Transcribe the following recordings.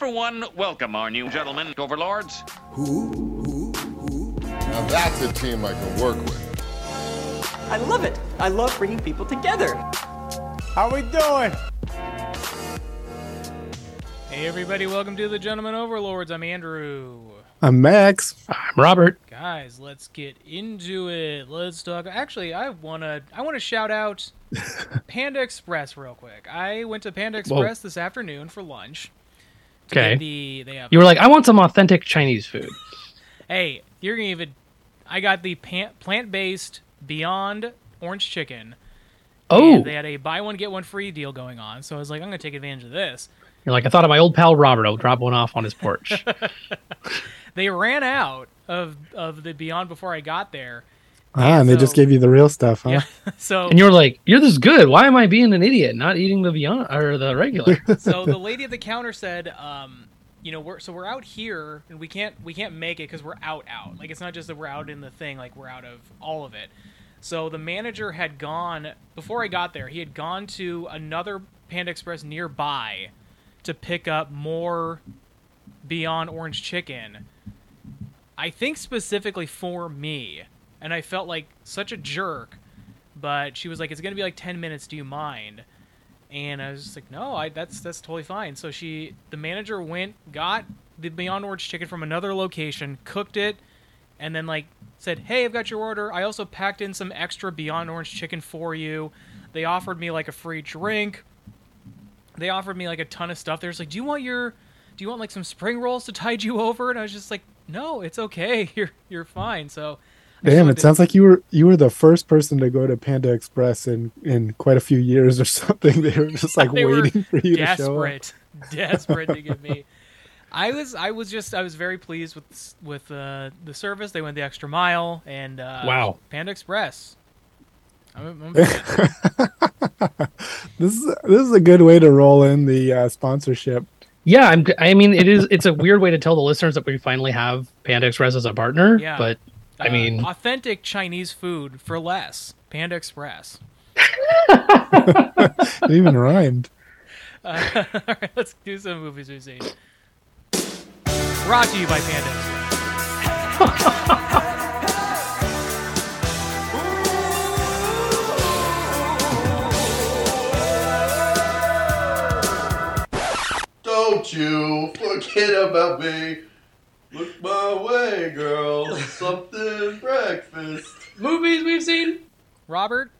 for one, welcome our new gentlemen, overlords. Who? Who? Who? Now that's a team I can work with. I love it. I love bringing people together. How are we doing? Hey everybody, welcome to the Gentlemen Overlords. I'm Andrew. I'm Max. I'm Robert. Guys, let's get into it. Let's talk. Actually, I wanna I wanna shout out Panda Express real quick. I went to Panda Express this afternoon for lunch. Okay. The they have. You were like, I want some authentic Chinese food. hey, you're gonna even. I got the pan, plant-based Beyond Orange Chicken. Oh, they had a buy one get one free deal going on, so I was like, I'm gonna take advantage of this. you're like, I thought of my old pal Robert. I'll drop one off on his porch. They ran out of of the Beyond before I got there. Ah, and they just gave you the real stuff, huh? Yeah. So and you were like, you're this good. Why am I being an idiot, not eating the beyond or the regular? so the lady at the counter said, um, you know, we're so we're out here and we can't we can't make it because we're out out. Like it's not just that we're out in the thing, like we're out of all of it. So the manager had gone before I got there. He had gone to another Panda Express nearby to pick up more Beyond Orange Chicken. I think specifically for me, and I felt like such a jerk. But she was like, "It's gonna be like ten minutes. Do you mind?" And I was just like, no, I that's that's totally fine. So she, the manager went, got the Beyond Orange chicken from another location, cooked it, and then like said, hey, I've got your order. I also packed in some extra Beyond Orange chicken for you. They offered me like a free drink. They offered me like a ton of stuff. They're just like, do you want your, do you want like some spring rolls to tide you over? And I was just like, no, it's okay. You're you're fine. So. I just Damn, wanted it to- sounds like you were you were the first person to go to Panda Express in in quite a few years or something. They were just like waiting for you to show up. desperate, desperate to get me. I was, I was just, I was very pleased with with uh, the service. They went the extra mile, and uh, Wow. Panda Express. I'm, I'm a fan. This is this is a good way to roll in the uh, sponsorship. yeah, I'm. g- I mean, it is. It's a weird way to tell the listeners that we finally have Panda Express as a partner. Yeah. But I Uh, mean, authentic Chinese food for less. Panda Express. It even rhymed. Uh, all right, let's do some movies we've seen. Brought to you by Panda Express. Don't you forget about me. Look my way, girl. Something breakfast. movies we've seen. Robert,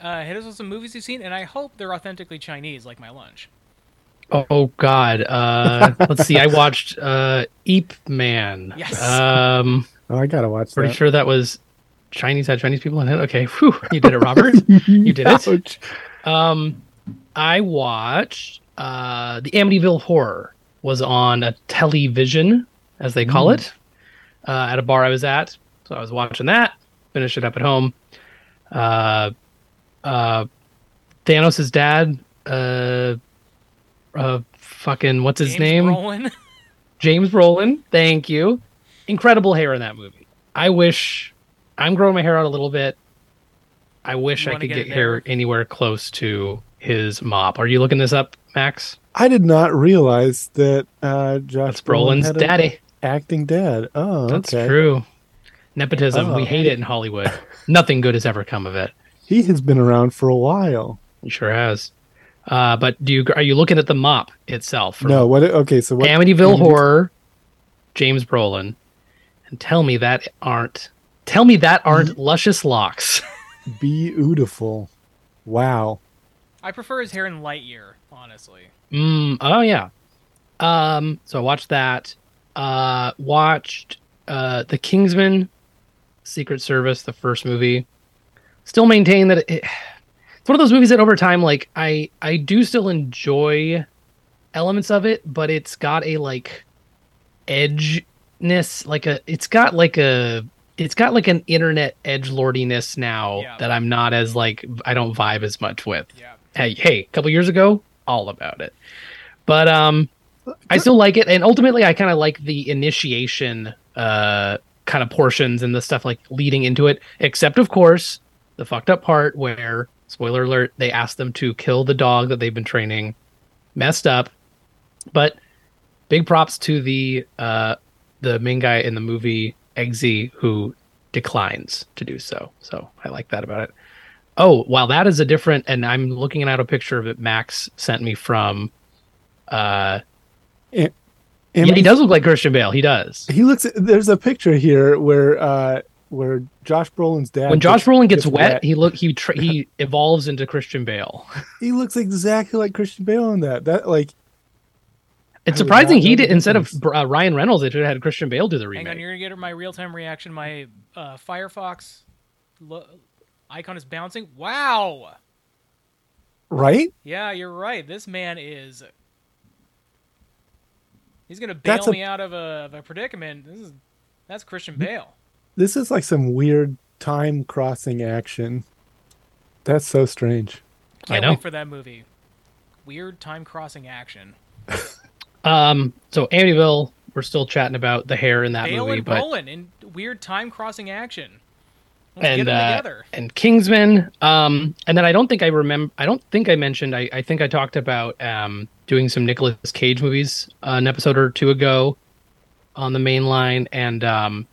uh, hit us with some movies you've seen, and I hope they're authentically Chinese, like my lunch. oh god. Uh, let's see. I watched uh, Ip Man. Yes. Um, Oh, I gotta watch pretty that. sure that was Chinese. Had Chinese people in it. Okay. Whew, you did it, Robert. you did it. Ouch. Um, I watched uh, the Amityville Horror was on a television, as they call it, uh, at a bar I was at. So I was watching that. Finished it up at home. Uh, uh, Thanos' dad. Uh, uh, fucking what's his James name? Brolin. James Brolin. Thank you. Incredible hair in that movie. I wish I'm growing my hair out a little bit. I wish I could get get, hair anywhere close to his mop. Are you looking this up, Max? I did not realize that uh, Josh That's Brolin's had a daddy. Acting dad. Oh, That's okay. true. Nepotism. Oh. We hate it in Hollywood. Nothing good has ever come of it. He has been around for a while. He sure has. Uh, but do you are you looking at the mop itself? No, what? Okay, so what? Amityville Amity- Horror, James Brolin, and tell me that aren't tell me that aren't Mm-hmm. luscious locks. Beautiful. Wow. I prefer his hair in Lightyear, honestly. Mm, oh yeah. Um, so I watched that. Uh, watched uh, the Kingsman, Secret Service, the first movie. Still maintain that it, it's one of those movies that over time, like I I do still enjoy elements of it, but it's got a like edgeness, like a it's got like a it's got like an internet edge lordiness now Yeah. that I'm not as like I don't vibe as much with Yeah. hey, hey, a couple years ago, all about it. But um I still like it and ultimately I kind of like the initiation uh kind of portions and the stuff like leading into it, except of course, the fucked up part where spoiler alert, they asked them to kill the dog that they've been training. Messed up. But big props to the uh, the main guy in the movie Eggsy who declines to do so. So I like that about it. Oh, while that is a different. And I'm looking at a picture of it. Max sent me from. Uh, And yeah, he does look like Christian Bale. He does. He looks. There's a picture here where uh where Josh Brolin's dad. When Josh gets- Brolin gets wet, he look he tra- he evolves into Christian Bale. he looks exactly like Christian Bale in that. That like It's I surprising he did instead of uh, Ryan Reynolds. They should have had Christian Bale do the remake. Hang on, you're gonna get my real time reaction. My uh, Firefox lo- icon is bouncing. Wow. right. Yeah, you're right. This man is. He's gonna bail a- me out of a, of a predicament. This is that's Christian Bale. This is like some weird time crossing action. That's so strange. Can't know. wait for that movie. Weird time crossing action. Um, so Amityville, we're still chatting about the hair in that Bale movie, and but Brolin in weird time crossing action. Let's and get them uh, together. and Kingsman. Um, and then I don't think I remember. I don't think I mentioned. I, I think I talked about um doing some Nicolas Cage movies uh, an episode or two ago on the main line, and um,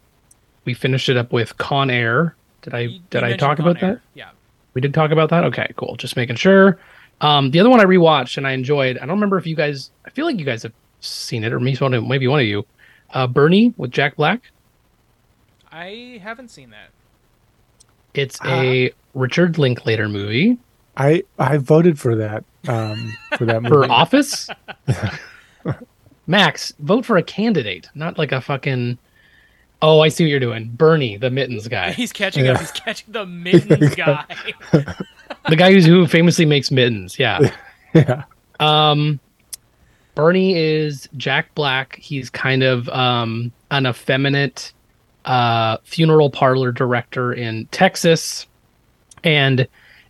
we finished it up with Con Air. Did I You- you did I talk Con about Air. that? Yeah. We did talk about that. Okay, cool. Just making sure. Um, the other one I rewatched and I enjoyed. I don't remember if you guys. I feel like you guys have seen it, or maybe one of maybe one of you. Uh, Bernie with Jack Black. I haven't seen that. It's Uh-huh. a Richard Linklater movie I I voted for that um for that movie. for office. Max, vote for a candidate, not like a fucking. Oh, I see what you're doing. Bernie, the mittens guy, He's catching Yeah. up. He's catching the mittens guy. the guy who's, who famously makes mittens. Yeah. yeah. Um, Bernie is Jack Black. He's kind of um, an effeminate uh, funeral parlor director in Texas, and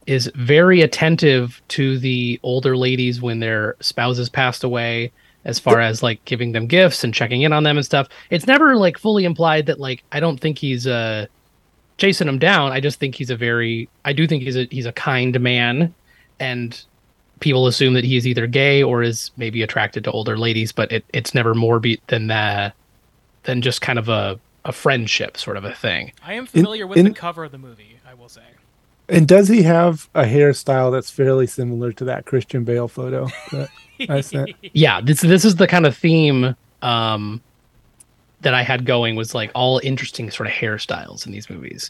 is very attentive to the older ladies when their spouses passed away, as far as like giving them gifts and checking in on them and stuff. It's never like fully implied that like I don't think he's uh chasing them down. I just think he's a very I do think he's a he's a kind man and people assume that he is either gay or is maybe attracted to older ladies, but it, it's never more be- than that than just kind of a, a friendship sort of a thing. I am familiar with in- the cover of the movie. I will say. And does he have a hairstyle that's fairly similar to that Christian Bale photo that I sent? Yeah, this this is the kind of theme um, that I had going was like all interesting sort of hairstyles in these movies.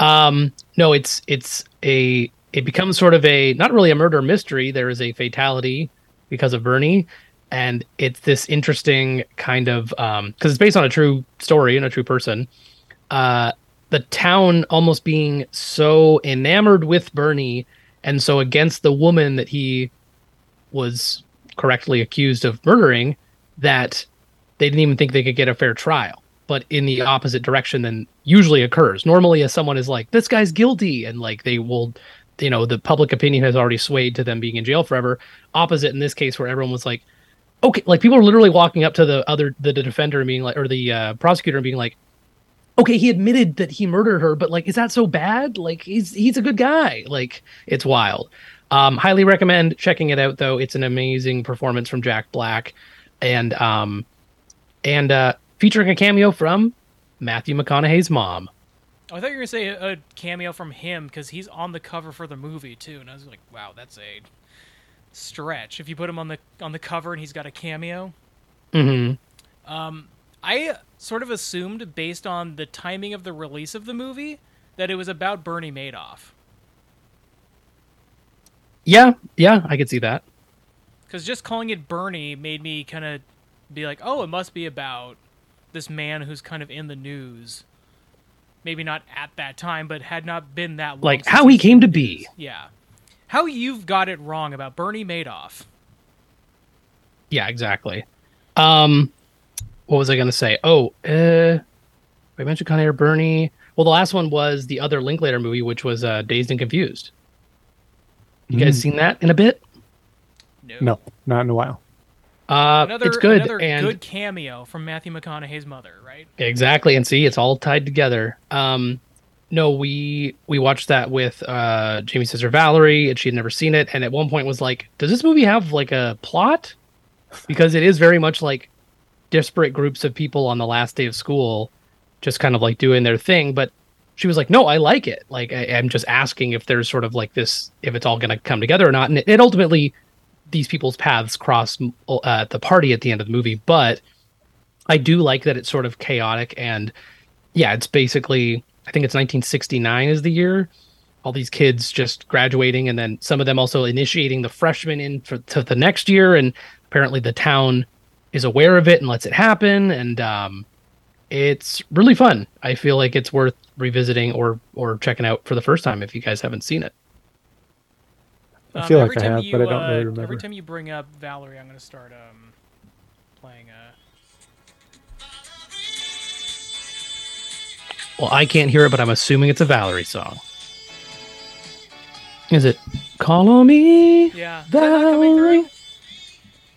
Um, no, it's it's a it becomes sort of a not really a murder mystery. There is a fatality because of Bernie, and it's this interesting kind of because it's based on a true story and a true person. Uh, the town almost being so enamored with Bernie and so against the woman that he was correctly accused of murdering that they didn't even think they could get a fair trial but in the opposite direction than usually occurs. Normally as someone is like this guy's guilty and like they will you know the public opinion has already swayed to them being in jail forever. Opposite in this case where everyone was like okay like people are literally walking up to the other the, the defender and being like or the uh, prosecutor and being like okay he admitted that he murdered her but like is that so bad? Like he's he's a good guy. Like it's wild. Um highly recommend checking it out though. It's an amazing performance from jack black. And um and uh featuring a cameo from matthew mcconaughey's mom. Oh, I thought you were gonna say a, a cameo from him because he's on the cover for the movie too, and I was like, wow, that's a stretch. If you put him on the on the cover and he's got a cameo, hmm I sort of assumed based on the timing of the release of the movie that it was about Bernie Madoff. yeah yeah i could see that Because just calling it Bernie made me kind of be like, oh, it must be about this man who's kind of in the news. Maybe not at that time, but had not been that long. like how he came to be. Yeah. How you've got it wrong about Bernie Madoff. Yeah, exactly. Um, what was I going to say? Oh, uh, I mentioned Con Air Bernie. Well, the last one was the other Linklater movie, which was uh, Dazed and Confused. You guys Mm. seen that in a bit? No, not in a while. Uh, Another, it's good another and good cameo from Matthew McConaughey's mother, right? exactly. And see, it's all tied together. Um, no, we we watched that with uh, Jamie's sister Valerie, and she had never seen it. And at one point was like, "Does this movie have like a plot?" Because it is very much like disparate groups of people on the last day of school, just kind of like doing their thing. But she was like, "No, I like it. Like I, I'm just asking if there's sort of like this, if it's all going to come together or not." And it, it ultimately, these people's paths cross uh, at the party at the end of the movie. But I do like that it's sort of chaotic and yeah, it's basically I think it's 1969 is the year. All these kids just graduating, and then some of them also initiating the freshmen in for to the next year. And apparently, the town is aware of it and lets it happen. And um, it's really fun. I feel like it's worth revisiting or or checking out for the first time if you guys haven't seen it. I feel Um, like I have, you, but I don't uh, really remember. Every time you bring up Valerie, I'm going to start um, playing. Uh, Well, I can't hear it, but I'm assuming it's a Valerie song. Is it Call on Me? yeah, Is that not coming through? Valerie?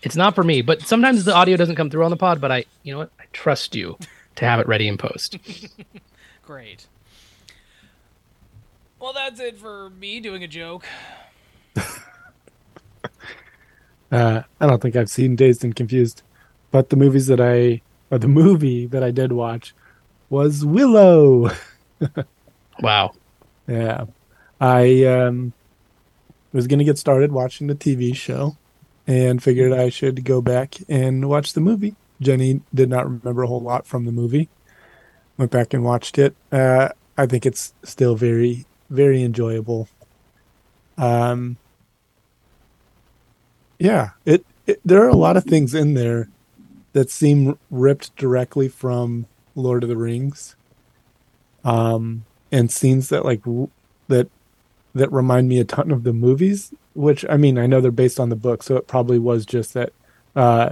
It's not for me, but sometimes the audio doesn't come through on the pod, but I you know what? I trust you to have it ready in post. Great. Well, that's it for me doing a joke. Uh, I don't think I've seen Dazed and Confused, but the movies that I, or the movie that I did watch, was Willow. Wow. Yeah, I um, was gonna get started watching the TV show, and figured I should go back and watch the movie. Jenny did not remember a whole lot from the movie. Went back and watched it. Uh, I think it's still very, very enjoyable. Um, yeah, it, it. There are a lot of things in there that seem ripped directly from Lord of the Rings. Um, and scenes that like that that remind me a ton of the movies. Which I mean, I know they're based on the book, so it probably was just that uh,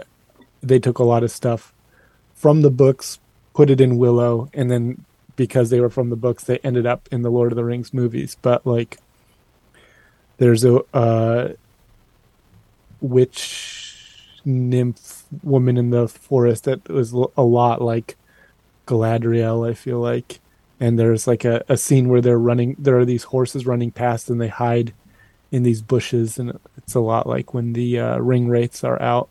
they took a lot of stuff from the books, put it in Willow, and then because they were from the books, they ended up in the Lord of the Rings movies. But like, there's a uh, witch nymph woman in the forest that was a lot like Galadriel. I feel like, and there's like a, a scene where they're running. There are these horses running past, and they hide in these bushes, and it's a lot like when the uh, ring wraiths are out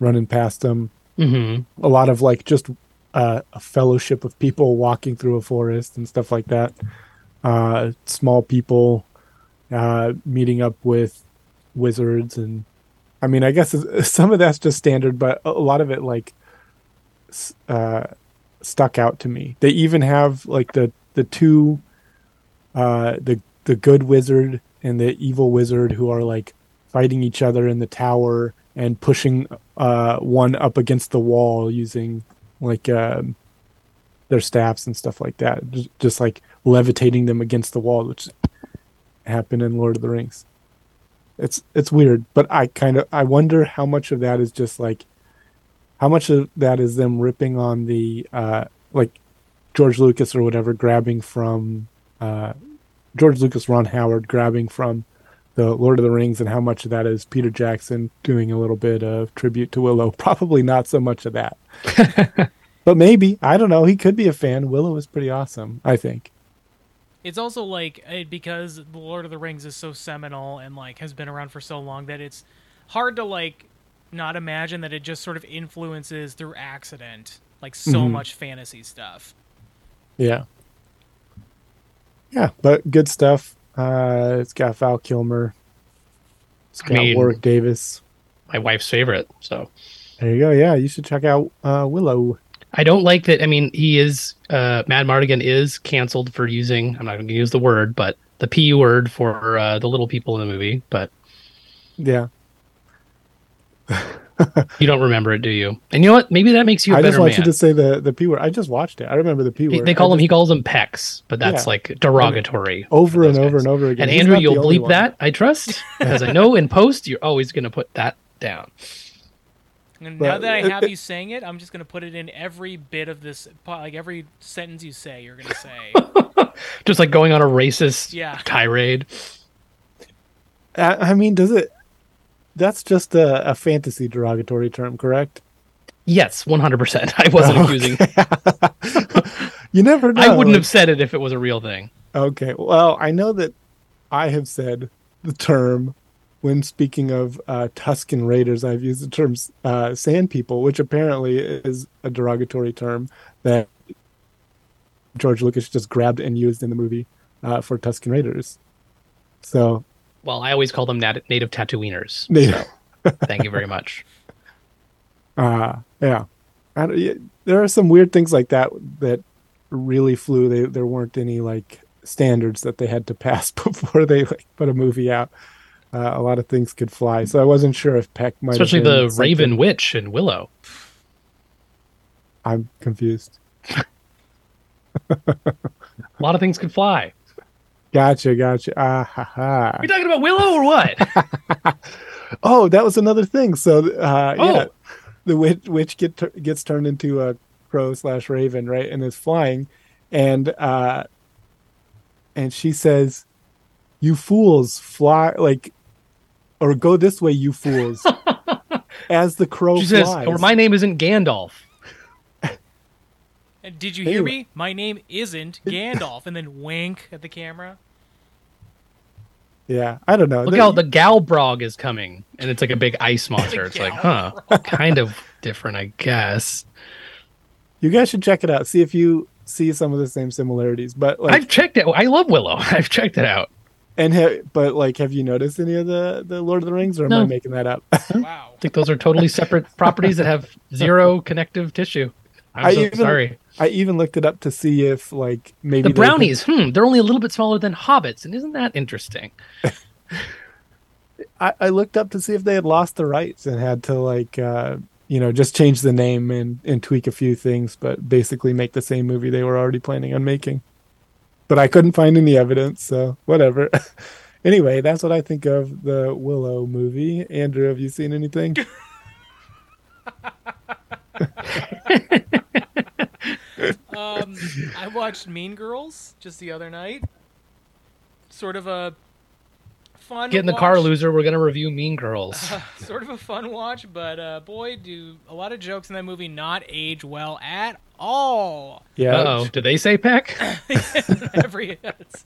running past them hmm a lot of like just uh, a fellowship of people walking through a forest and stuff like that. Uh, small people uh, meeting up with wizards, and I mean, I guess some of that's just standard, but a lot of it like uh, stuck out to me. They even have like the the two, uh, the the good wizard and the evil wizard who are like fighting each other in the tower and pushing uh, one up against the wall using like um, their staffs and stuff like that. Just, just like levitating them against the wall, which happened in Lord of the Rings. It's it's weird, but I kind of I wonder how much of that is just like how much of that is them ripping on the uh, like George Lucas or whatever grabbing from uh, George Lucas, Ron Howard grabbing from the Lord of the Rings, and how much of that is Peter Jackson doing a little bit of tribute to Willow. Probably not so much of that, but maybe I don't know. He could be a fan. Willow is pretty awesome, I think. It's also like eh, because the Lord of the Rings is so seminal and like has been around for so long that it's hard to like not imagine that it just sort of influences through accident like so Mhm. much fantasy stuff. Yeah, yeah, but good stuff. Uh, it's got Val Kilmer. It's got mean- Warwick Davis. My wife's favorite. So There you go. Yeah, you should check out uh, Willow. I don't like that. I mean, he is uh, Madmartigan is canceled for using. I'm not going to use the word, but the p word for uh, the little people in the movie. But Yeah, you don't remember it, do you? And you know what? Maybe that makes you a I better just want man. you to say the the p word. I just watched it. I remember the p word. they call I him. He calls them pecs, but that's Yeah. like derogatory over and those over guys. and over again. And He's Andrew, you'll bleep one. that. I trust because I know in post you're always going to put that down. And But now that I have it- you saying it, I'm just gonna put it in every bit of this, like every sentence you say, you're gonna say. Just like going on a racist Yeah. tirade. I, I mean, does it? That's just a, a fantasy derogatory term, correct? Yes, 100%. I wasn't accusing. You never know. I wouldn't have said it if it was a real thing. Okay. Well, I know that I have said the term when speaking of uh, Tusken Raiders, I've used the term uh, "sand people," which apparently is a derogatory term that George Lucas just grabbed and used in the movie uh, for Tusken Raiders. So, Well, I always call them nat- native Tatooiners. Native- Thank you very much. uh, yeah, there are some weird things like that that really flew. They, there weren't any like standards that they had to pass before they like put a movie out. Uh, a lot of things could fly, so I wasn't sure if Peck might, Especially the something- Raven Witch and Willow. I'm confused. A lot of things could fly. Gotcha, gotcha. Ah, ha, ha. you talking about Willow or what? Oh, that was another thing. So, uh, Oh. yeah, the witch, witch get tur- gets turned into a crow slash raven, right, and is flying, and uh, and she says, "You fools, fly like, or go this way, you fools." As the crow she says, flies. or my name isn't Gandalf. And did you hear Anyway. me? My name isn't Gandalf. And then wink at the camera. Yeah, I don't know. Look The- how the Galbrog is coming, and it's like a big ice monster. It's like, huh, kind of different, I guess. you guys should check it out. See if you see some of the same similarities. But like, I've checked it. I love Willow. I've checked it out. and ha- but like, have you noticed any of the the Lord of the Rings, or am I making that up? Wow. I think those are totally separate properties that have zero connective tissue. I'm I so even- sorry. I even looked it up to see if like maybe The brownies, hmm, they're only a little bit smaller than hobbits, and isn't that interesting? I, I looked up to see if they had lost the rights and had to like uh you know just change the name and and tweak a few things but basically make the same movie they were already planning on making. But i couldn't find any evidence so whatever. Anyway that's what i think of the willow movie. Andrew have you seen anything Um, I watched Mean Girls just the other night. Sort of a fun. Get in the car, loser. We're gonna review Mean Girls. sort of a fun watch, but uh, boy, do a lot of jokes in that movie not age well at all. yeah oh, did they say Peck? Every it's,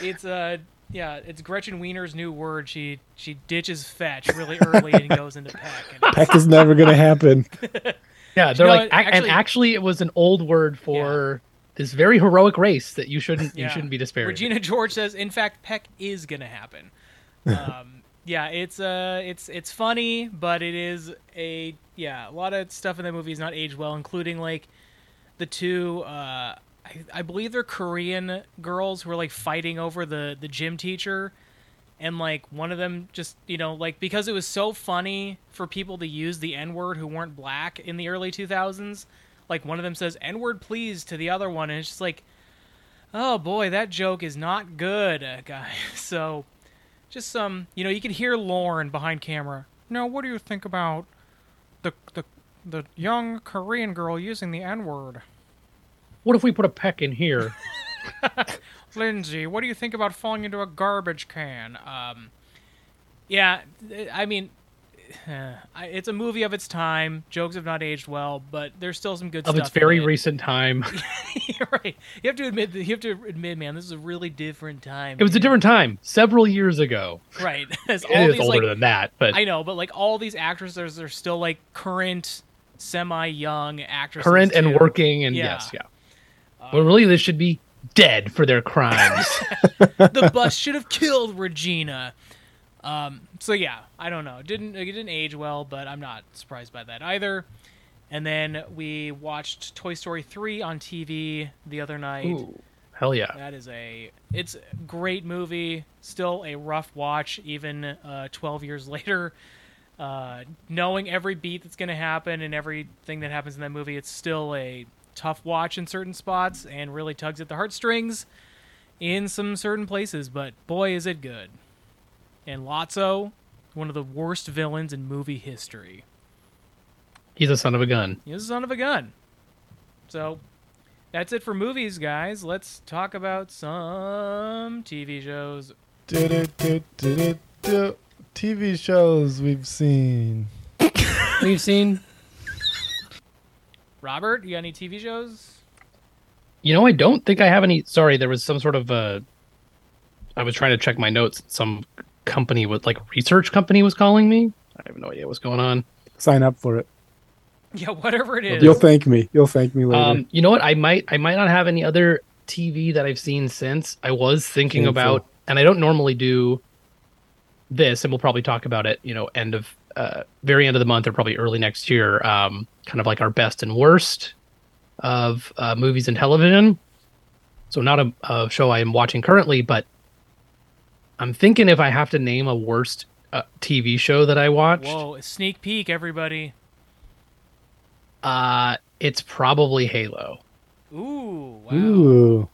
it's uh yeah, it's Gretchen Wiener's new word. She she ditches fetch really early and goes into peck. And it's- is never gonna happen Yeah, they're know like, what? ac- and Actually- actually, it was an old word for this very heroic race that you shouldn't you shouldn't be disparaging. Regina George says, in fact, peck is gonna happen. Um, yeah, it's uh, it's it's funny, but it is a yeah, a lot of stuff in that movie is not aged well, including like the two. Uh, I, I believe they're Korean girls who are like fighting over the the gym teacher, and like one of them just you know like because it was so funny for people to use the N word who weren't black in the early two thousands. Like one of them says "N word, please" to the other one, and it's just like oh boy, that joke is not good, uh, guy. So, just some, you know, you can hear Lauren behind camera. Now, what do you think about the the the young Korean girl using the N word? what if we put a Peck in here? Lindsay, what do you think about falling into a garbage can? Um, yeah, I mean, it's a movie of its time. Jokes have not aged well, but there's still some good of stuff. Of its very it. recent time. Right. You have to admit. You have to admit, man, this is a really different time. It was a different time, several years ago. right. As all It is these older like than that, but I know, but like all these actresses are still like current, semi-young actresses. current and too. working, and Yeah. yes, yeah. well, really, this should be dead for their crimes. the bus should have killed Regina. Um, so yeah, I don't know. It didn't it didn't age well, but I'm not surprised by that either. And then we watched Toy Story 3 on TV the other night. Ooh, hell yeah! That is a it's a great movie. Still a rough watch, even uh, 12 years later. Uh, knowing every beat that's going to happen and everything that happens in that movie, it's still a tough watch in certain spots and really tugs at the heartstrings in some certain places. But boy, is it good! And Lotso, one of the worst villains in movie history. He's a son of a gun. He's a son of a gun. So that's it for movies, guys. Let's talk about some TV shows. TV shows we've seen. We've seen. Robert, you got any TV shows? You know, I don't think I have any. Sorry, there was some sort of. Uh, I was trying to check my notes. Some company with like research company was calling me. I have no idea what's going on. Sign up for it. Yeah, whatever it is. You'll thank me. You'll thank me later. Um, you know what? I might I might not have any other TV that I've seen since. I was thinking Painful. about, and I don't normally do this, and we'll probably talk about it. You know, end of uh, very end of the month or probably early next year. Um, kind of like our best and worst of uh, movies and television. So not a, a show I am watching currently, but I'm thinking if I have to name a worst uh, TV show that I watched, Whoa, a sneak peek, everybody. uh, it's probably Halo. Ooh, wow. Ooh.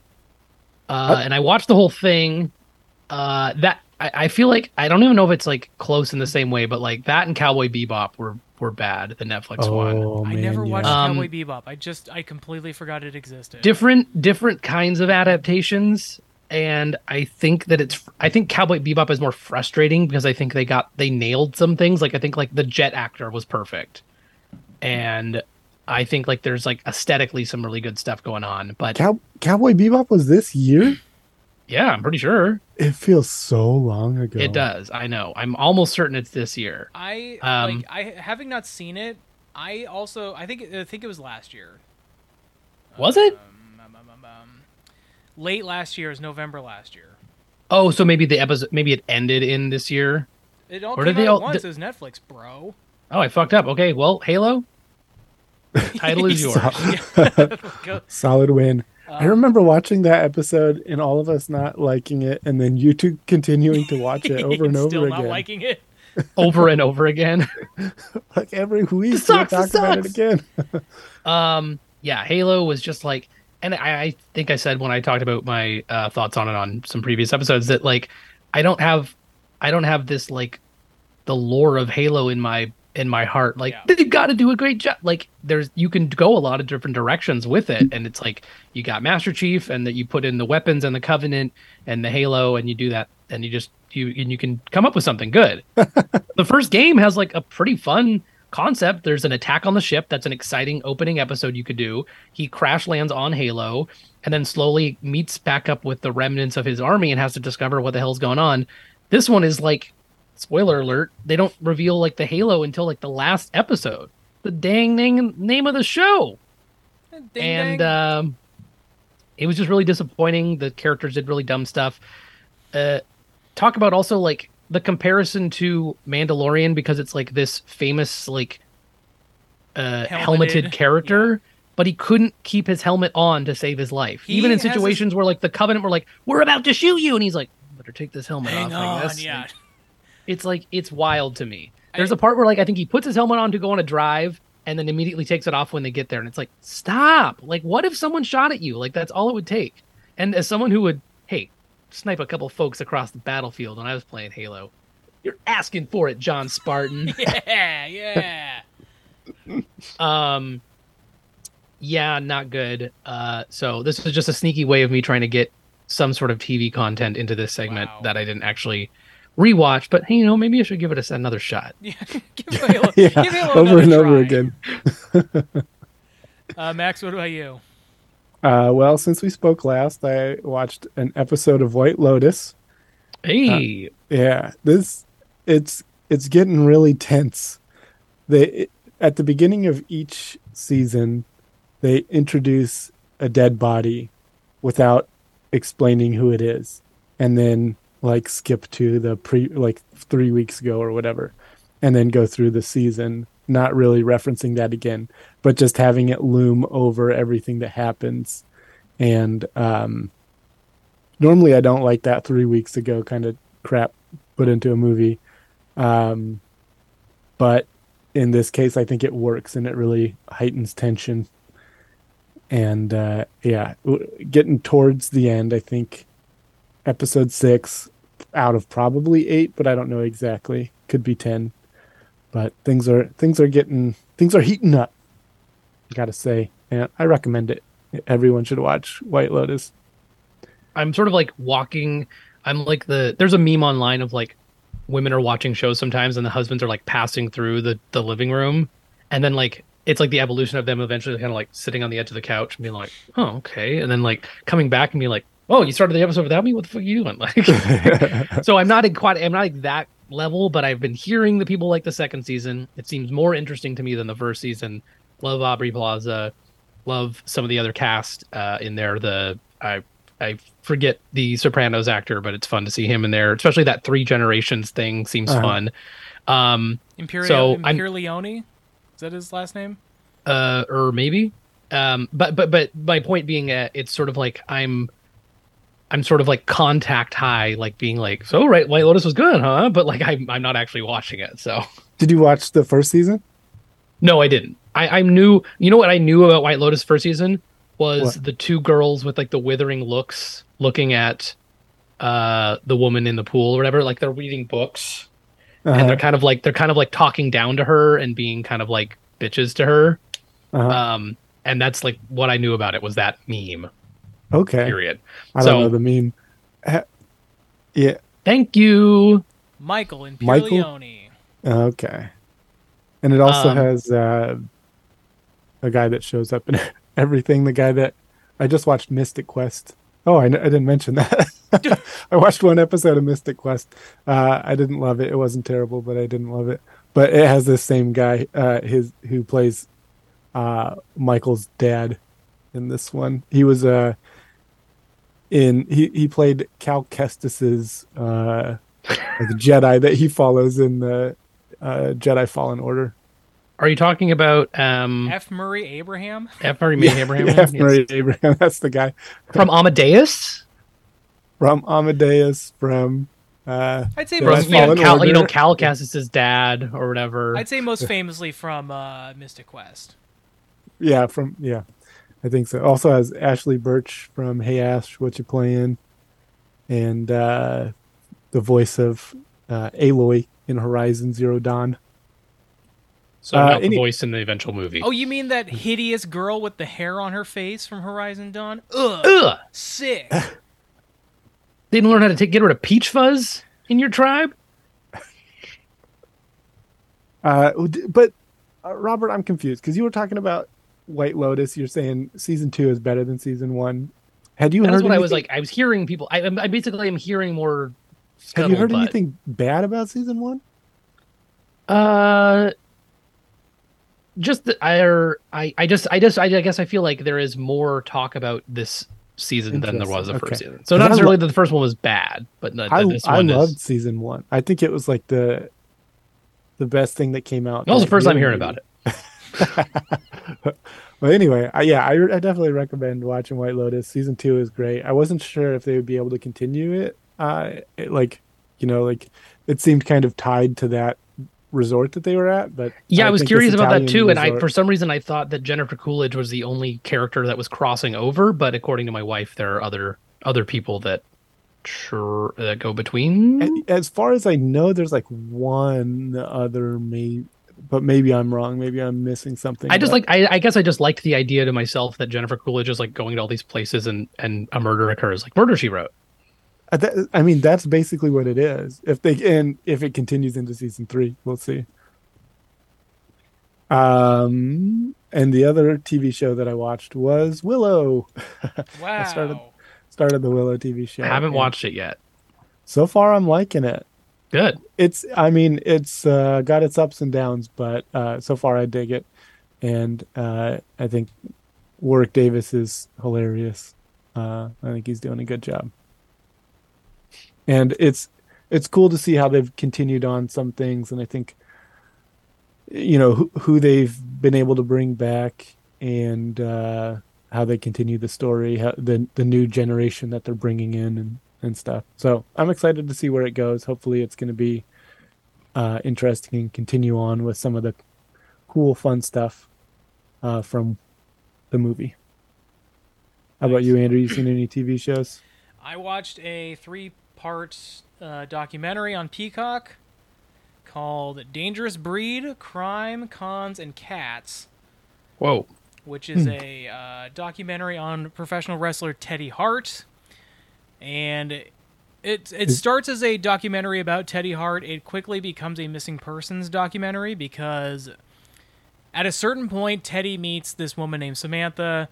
uh, and I watched the whole thing. Uh, that I, I feel like I don't even know if it's like close in the same way, but like that and Cowboy Bebop were were bad. The Netflix one, Oh I man, never yeah. watched Um, Cowboy Bebop. I just I completely forgot it existed. different different kinds of adaptations. And I think that it's I think Cowboy Bebop is more frustrating because I think they got they nailed some things. Like I think like the jet actor was perfect, and I think like there's like aesthetically some really good stuff going on. But Cow- Cowboy Bebop was this year. yeah, I'm pretty sure It feels so long ago. it does. I know. I'm almost certain it's this year. I Um, like I having not seen it. I also I think I think it was last year. Was it? Um, um, um, um, um, late last year is November last year. Oh, so maybe the episode, maybe it ended in this year. It all Or came did they all- at once. th- It was Netflix, bro. Oh, I fucked up. Okay, well, Halo. Title is yours. Solid win. I remember watching that episode and all of us not liking it, and then you two continuing to watch it over and over Still again. not liking it. over and over again. like every week, This sucks, we talk about it again. Um, yeah, Halo was just like, and I, I think I said when I talked about my uh, thoughts on it on some previous episodes that like, I don't have, I don't have this like, the lore of Halo in my in my heart. Like Yeah. they've got to do a great job. Like there's you can go a lot of different directions with it, and it's like you got Master Chief, and that you put in the weapons and the Covenant and the Halo, and you do that, and you just you and you can come up with something good. the first game has like a pretty fun concept. There's an attack on the ship. That's an exciting opening episode you could do. He crash lands on Halo and then slowly meets back up with the remnants of his army and has to discover what the hell's going on. This one is like, spoiler alert, they don't reveal like the Halo until like the last episode. The dang name, name of the show. Ding, and um, it was just really disappointing. The characters did really dumb stuff. Uh, talk about also like the comparison to Mandalorian because it's like this famous like uh, helmeted, Helmeted, character, but he couldn't keep his helmet on to save his life. He Even in his- situations where like the Covenant were like, "We're about to shoot you," and he's like, "Better take this helmet Hang off." On, yeah. It's like it's wild to me. There's I- a part where like I think he puts his helmet on to go on a drive and then immediately takes it off when they get there and it's like stop. Like what if someone shot at you? Like that's all it would take. And as someone who would hey, snipe a couple folks across the battlefield when I was playing Halo, you're asking for it, John Spartan. yeah, yeah. um yeah, not good. Uh so this is just a sneaky way of me trying to get some sort of TV content into this segment Wow. that I didn't actually rewatch, but hey, you know, maybe I should give it a, s- another shot. yeah. Give Halo, yeah, give Halo over and another over try. again. Uh, Max, what about you? Uh, well, since we spoke last, I watched an episode of White Lotus. Hey, Yeah, this it's it's getting really tense. They at the beginning of each season, they introduce a dead body without explaining who it is, and then like skip to the pre like three weeks ago or whatever, and then go through the season, not really referencing that again, but just having it loom over everything that happens, and um, normally I don't like that three weeks ago kind of crap put into a movie. Um, but in this case, I think it works and it really heightens tension. And uh, yeah, getting towards the end, I think episode six out of probably eight, but I don't know exactly. Could be ten. But things are things are getting things are heating up. I gotta say, and I recommend it. Everyone should watch White Lotus. I'm sort of like walking. I'm like the there's a meme online of like women are watching shows sometimes and the husbands are like passing through the the living room and then like it's like the evolution of them eventually kind of like sitting on the edge of the couch and being like, oh okay, and then like coming back and being like, oh, you started the episode without me. What the fuck are you doing? Like, so I'm not in quite. I'm not like that level, but I've been hearing the people like the second season. It seems more interesting to me than the first season. Love Aubrey Plaza. Love some of the other cast uh, in there. The I I forget the Sopranos actor, but it's fun to see him in there. Especially that three generations thing seems Uh-huh. fun. Um, Imperial So, I'm- Is that his last name? uh, or maybe. Um, but but but my point being, uh, it's sort of like I'm, I'm sort of like contact high, like being like, so right, White Lotus was good, huh? But like I'm I'm not actually watching it, so Did you watch the first season? no, I didn't. I I knew, you know what I knew about White Lotus first season was What? the two girls with like the withering looks, looking at, uh, the woman in the pool or whatever. Like they're reading books. Uh-huh. and they're kind of like they're kind of like talking down to her and being kind of like bitches to her. Uh-huh. Um, and that's like what I knew about it was that meme. Okay. Period. I don't So- know the meme. Ha- Yeah. Thank you. Michael Michael? Imperioli. Okay. And it also Um, has uh, a guy that shows up in everything. The guy that I just watched Mythic Quest. Oh, I didn't mention that. I watched one episode of Mythic Quest. Uh, I didn't love it. It wasn't terrible, but I didn't love it. But it has this same guy, uh, his who plays uh, Michael's dad in this one. He was uh, in he he played Cal Kestis's uh, the Jedi that he follows in the uh, Jedi Fallen Order. Are you talking about um F. Murray Abraham? F. Murray May Abraham Yeah, Yes. Murray Abraham. That's the guy from Amadeus? from Amadeus. From uh, I'd say Jedi From most you know, Fallen Cal, you know Cal Kestis' dad or whatever. I'd say most famously from uh, Mythic Quest. yeah, from yeah, I think so. Also has Ashly Burch from Hey Ash, What You Playing, and uh, the voice of uh, Aloy in Horizon Zero Dawn. so uh, not the any- voice in the eventual movie. Oh, you mean that hideous girl with the hair on her face from Horizon Dawn? Ugh, Ugh! sick. They didn't learn how to take, get rid of peach fuzz in your tribe? Uh, but uh, Robert, I'm confused because you were talking about White Lotus. You're saying season two is better than season one. Had you That's heard what I was anything- like. I was hearing people. I, I basically am hearing more. Have you heard anything bad about season one? Uh, just that I, I, I just, I just, I, guess I feel like there is more talk about this season than there was the Interesting, first season. So not I necessarily that the first one was bad, but the, I, I loved is. season one. I think it was like the the best thing that came out. That was the first time hearing about it. well, anyway, I, yeah, I, I definitely recommend watching White Lotus. Season two is great. I wasn't sure if they would be able to continue it. Uh, it, like, you know, like it seemed kind of tied to that resort that they were at. But Yeah, I, was curious about that Italian too, and I for some reason I thought that Jennifer Coolidge was the only character that was crossing over, but according to my wife, there are other other people that sure that go between. As far as I know, there's like one other, may, but maybe I'm wrong. Maybe I'm missing something. I just but- like I, I guess I just liked the idea to myself that Jennifer Coolidge is like going to all these places and and a murder occurs, like Murder She Wrote. Uh, that- I mean, that's basically what it is. If they and if it continues into season three, we'll see. Um, and the other TV show that I watched was Willow. Wow. I started- Started the Willow TV show. I haven't watched it yet. So far, I'm liking it. Good. It's, I mean, it's uh, got its ups and downs, but uh, so far I dig it, and uh, I think Warwick Davis is hilarious. Uh, I think he's doing a good job, and it's it's cool to see how they've continued on some things, and I think you know who, who they've been able to bring back and uh, how they continue the story, how, the the new generation that they're bringing in, and and stuff. So I'm excited to see where it goes. Hopefully, it's going to be uh, interesting and continue on with some of the cool, fun stuff uh, from the movie. How about you, Andrew? You seen any TV shows? I watched a three-part uh, documentary on Peacock called "Dangerous Breed: Crime, Cons, and Cats," Whoa. which is a uh, documentary on professional wrestler Teddy Hart, and it it starts as a documentary about Teddy Hart. It quickly becomes a missing persons documentary because at a certain point, Teddy meets this woman named Samantha,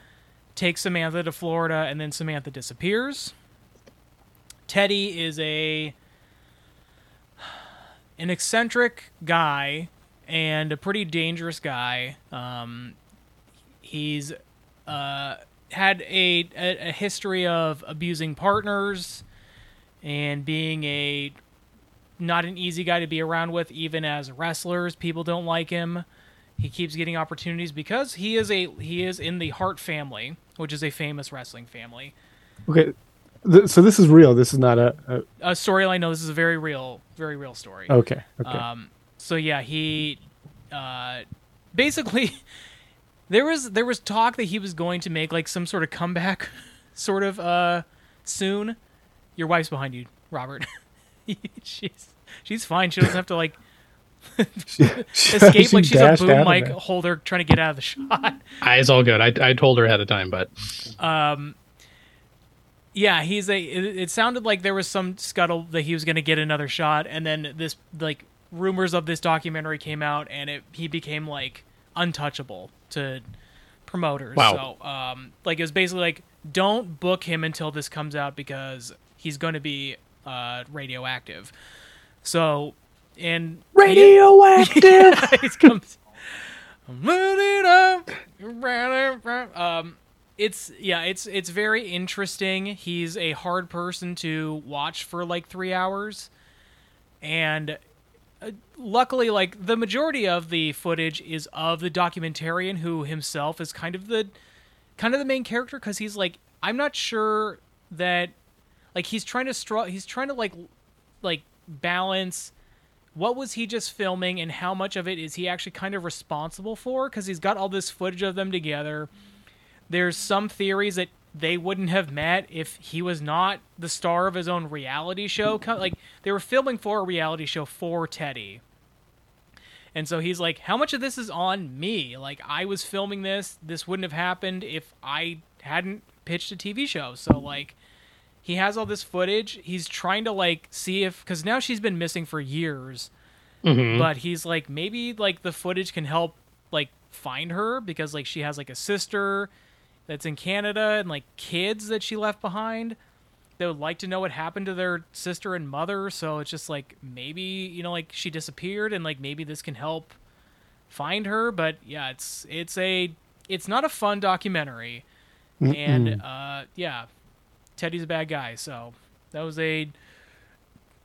takes Samantha to Florida, and then Samantha disappears. Teddy is a an eccentric guy and a pretty dangerous guy. Um, he's uh, had a, a a history of abusing partners and being a not an easy guy to be around with even as wrestlers people don't like him he keeps getting opportunities because he is a he is in the hart family which is a famous wrestling family Okay, so this is real. This is not a. a a storyline no this is a very real very real story okay. Okay. um, so yeah, he uh, basically there was there was talk that he was going to make like some sort of comeback, sort of uh, soon. Your wife's behind you, Robert. she's she's fine. She doesn't have to like escape She like she's a boom of mic holder trying to get out of the shot. Ah, it's all good. I, I told her ahead of time, but Um, yeah, he's a. It, it sounded like there was some scuttle that he was going to get another shot, and then this like rumors of this documentary came out, and it he became like untouchable to promoters. Wow. So, um, like it was basically like, don't book him until this comes out because he's going to be uh radioactive. So, and radioactive. it comes. Um, it's yeah, it's it's very interesting. He's a hard person to watch for like three hours, and luckily, like the majority of the footage is of the documentarian who himself is kind of the kind of the main character because he's like I'm not sure that like he's trying to str- he's trying to like like balance what was he just filming and how much of it is he actually kind of responsible for because he's got all this footage of them together. There's some theories that they wouldn't have met if he was not the star of his own reality show. Like they were filming for a reality show for teddy. And so he's like how much of this is on me? Like i was filming this. This wouldn't have happened if i hadn't pitched a tv show. So like he has all this footage. He's trying to like see if because now she's been missing for years, mm-hmm. but he's like maybe like the footage can help like find her because like she has like a sister that's in Canada and like kids that she left behind. They would like to know what happened to their sister and mother. So it's just like maybe you know like she disappeared and like maybe this can help find her. But yeah, it's it's a it's not a fun documentary, and uh yeah, Teddy's a bad guy. So that was a,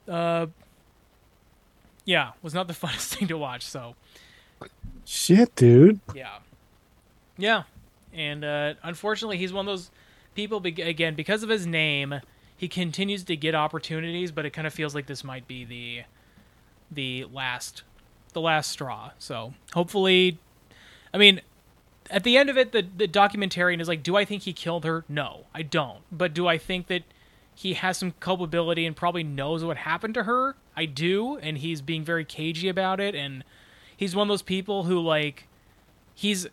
uh, yeah, was not the funnest thing to watch. So Shit, dude. yeah, yeah, and uh, unfortunately, he's one of those people. be- Again, because of his name, he continues to get opportunities, but it kind of feels like this might be the the last the last straw. So hopefully, I mean, at the end of it, the the documentarian is like, do I think he killed her? No, I don't. But do I think that he has some culpability and probably knows what happened to her? I do, and he's being very cagey about it, and he's one of those people who like he's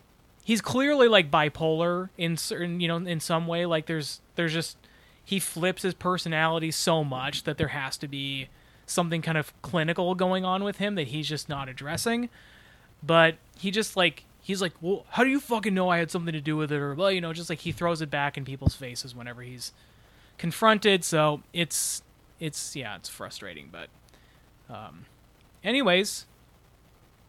he's clearly like bipolar in certain you know in some way. Like there's there's just he flips his personality so much that there has to be something kind of clinical going on with him that he's just not addressing. But he just like he's like well how do you fucking know i had something to do with it? Or well you know just like he throws it back in people's faces whenever he's confronted. So it's it's yeah it's frustrating. But um anyways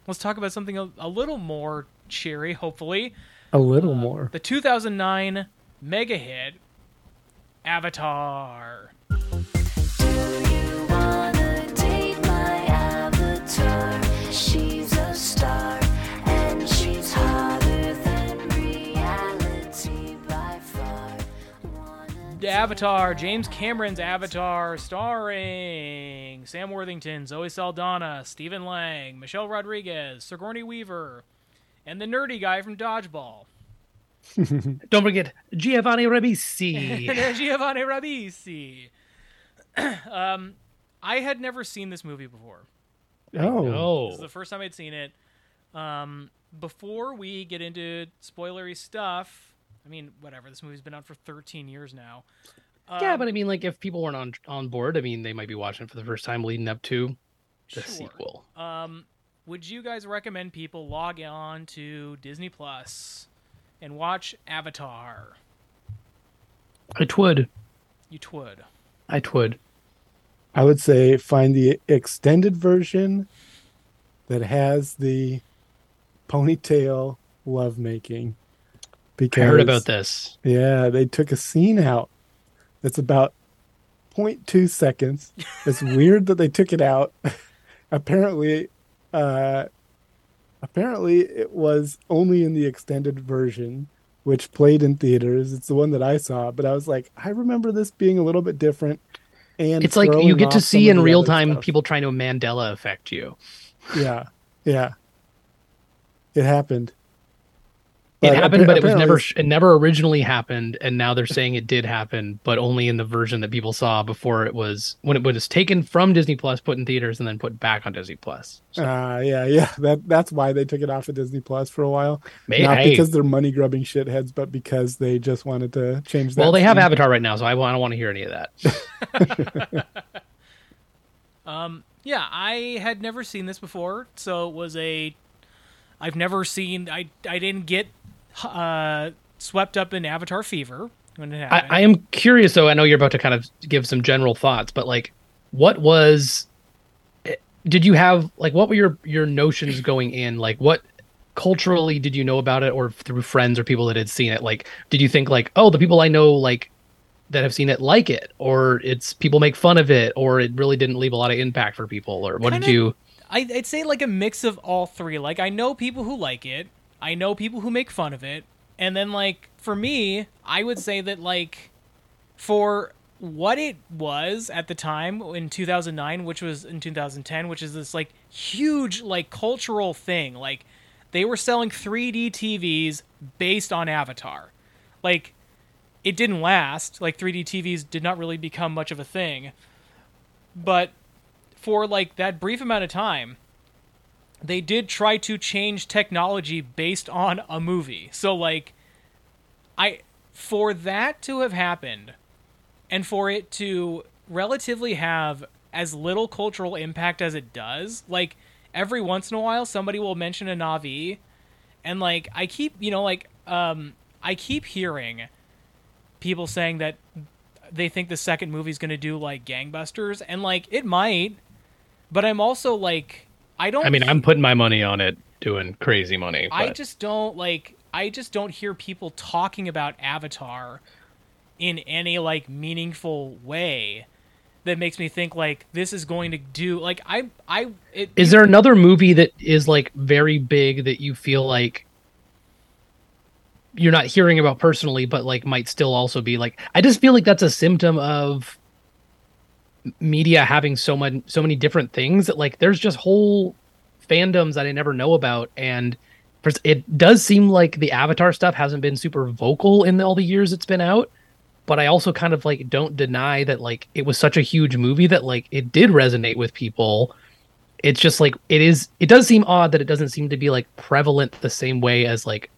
let's talk about something a, a little more cheery hopefully A little more. the 2009 mega hit avatar wanna date my avatar? She's a star, and she's hotter than reality by far. Wanna The Avatar, James Cameron's Avatar, starring Sam Worthington, Zoe Saldana, Stephen Lang, Michelle Rodriguez, Sigourney Weaver, and the nerdy guy from Dodgeball, Don't forget Giovanni Ribisi. Giovanni Ribisi. um, I had never seen this movie before. Oh. This is the first time I'd seen it. Um, before we get into spoilery stuff, I mean, whatever. This movie's been out for 13 years now. yeah, Um, but I mean, like, if people weren't on on board, I mean, they might be watching it for the first time leading up to the Sure. sequel. Um, would you guys recommend people log on to Disney Plus and watch Avatar? I would. You twould. I would. I would say find the extended version that has the ponytail lovemaking. I Because heard about this. Yeah, they took a scene out that's about 0.2 seconds. It's weird that they took it out. apparently, uh, apparently it was only in the extended version, which played in theaters. It's the one that I saw, but I was like, I remember this being a little bit different. And It's like you get to see in real time stuff. people trying to Mandela affect you. Yeah, yeah, it happened. It happened, but it was never it never originally happened, and now they're saying it did happen, but only in the version that people saw before it was when it was taken from Disney Plus, put in theaters, and then put back on Disney Plus. Uh, yeah, yeah. That that's why they took it off of Disney Plus for a while. May- Not hey. because they're money grubbing shitheads, but because they just wanted to change that. Well, they have. Avatar right now, so I, I don't want to hear any of that. Um, yeah, I had never seen this before, so it was a. I've never seen. I I didn't get uh, swept up in Avatar fever when it I, happened. I am curious, though. I know you're about to kind of give some general thoughts, but like, what was? eh, Did you have like what were your your notions going in? Like, what culturally did you know about it, or through friends or people that had seen it? Like, did you think like, oh, the people I know like that have seen it like it, or it's people make fun of it, or it really didn't leave a lot of impact for people, or what Kinda- did you? I, I'd say like a mix of all three. Like I know people who like it, I know people who make fun of it, and then like for me, I would say that like for what it was at the time in 2009, which was in 2010, which is this like huge like cultural thing. Like they were selling 3D TVs based on Avatar. Like it didn't last. Like 3D TVs did not really become much of a thing. But for like that brief amount of time, they did try to change technology based on a movie. So like I for that to have happened and for it to relatively have as little cultural impact as it does, like every once in a while somebody will mention a Navi and like I keep, you know, like um I keep hearing people saying that they think the second movie's going to do like gangbusters and like it might but i'm also like i don't I mean, I'm putting my money on it doing crazy money. i just don't like i just don't hear people talking about avatar in any like meaningful way that makes me think like this is going to do like i i it, Is there another movie that is like very big that you feel like you're not hearing about personally, but like might still also be like? I just feel like that's a symptom of media having so much, so many different things that like there's just whole fandoms that I never know about, and it does seem like the Avatar stuff hasn't been super vocal in all the years it's been out. But I also kind of like don't deny that like it was such a huge movie that like it did resonate with people it's just like it is it does seem odd that it doesn't seem to be like prevalent the same way as like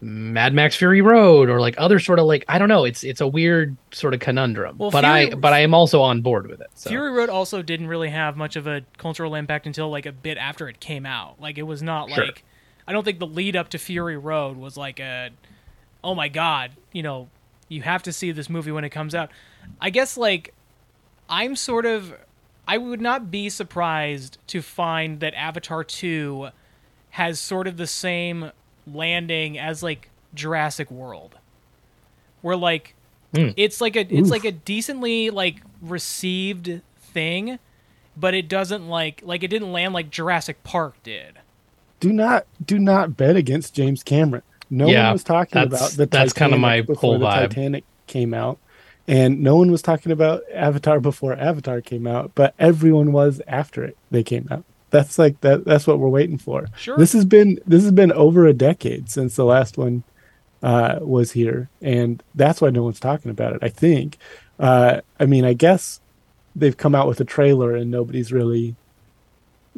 Mad Max Fury Road or like other sort of like I don't know it's it's a weird sort of conundrum Well, but I but I am also on board with it so Fury Road also didn't really have much of a cultural impact until like a bit after it came out. Like it was not Sure. like I don't think the lead up to Fury Road was like a oh my god, you know, you have to see this movie when it comes out. I guess like I'm sort of I would not be surprised to find that Avatar 2 has sort of the same landing as like Jurassic World. Where like Hmm. it's like a it's like a decently like received thing, but it doesn't like like it didn't land like Jurassic Park did. Do not do not bet against James Cameron. No Yeah, one was talking that's- about the that's kinda my before whole the vibe. Titanic came out, and no one was talking about Avatar before Avatar came out, but everyone was after it. They came out. That's like that. That's what we're waiting for. Sure. This has been this has been over a decade since the last one uh, was here, and that's why no one's talking about it. I think. Uh, I mean, I guess they've come out with a trailer and nobody's really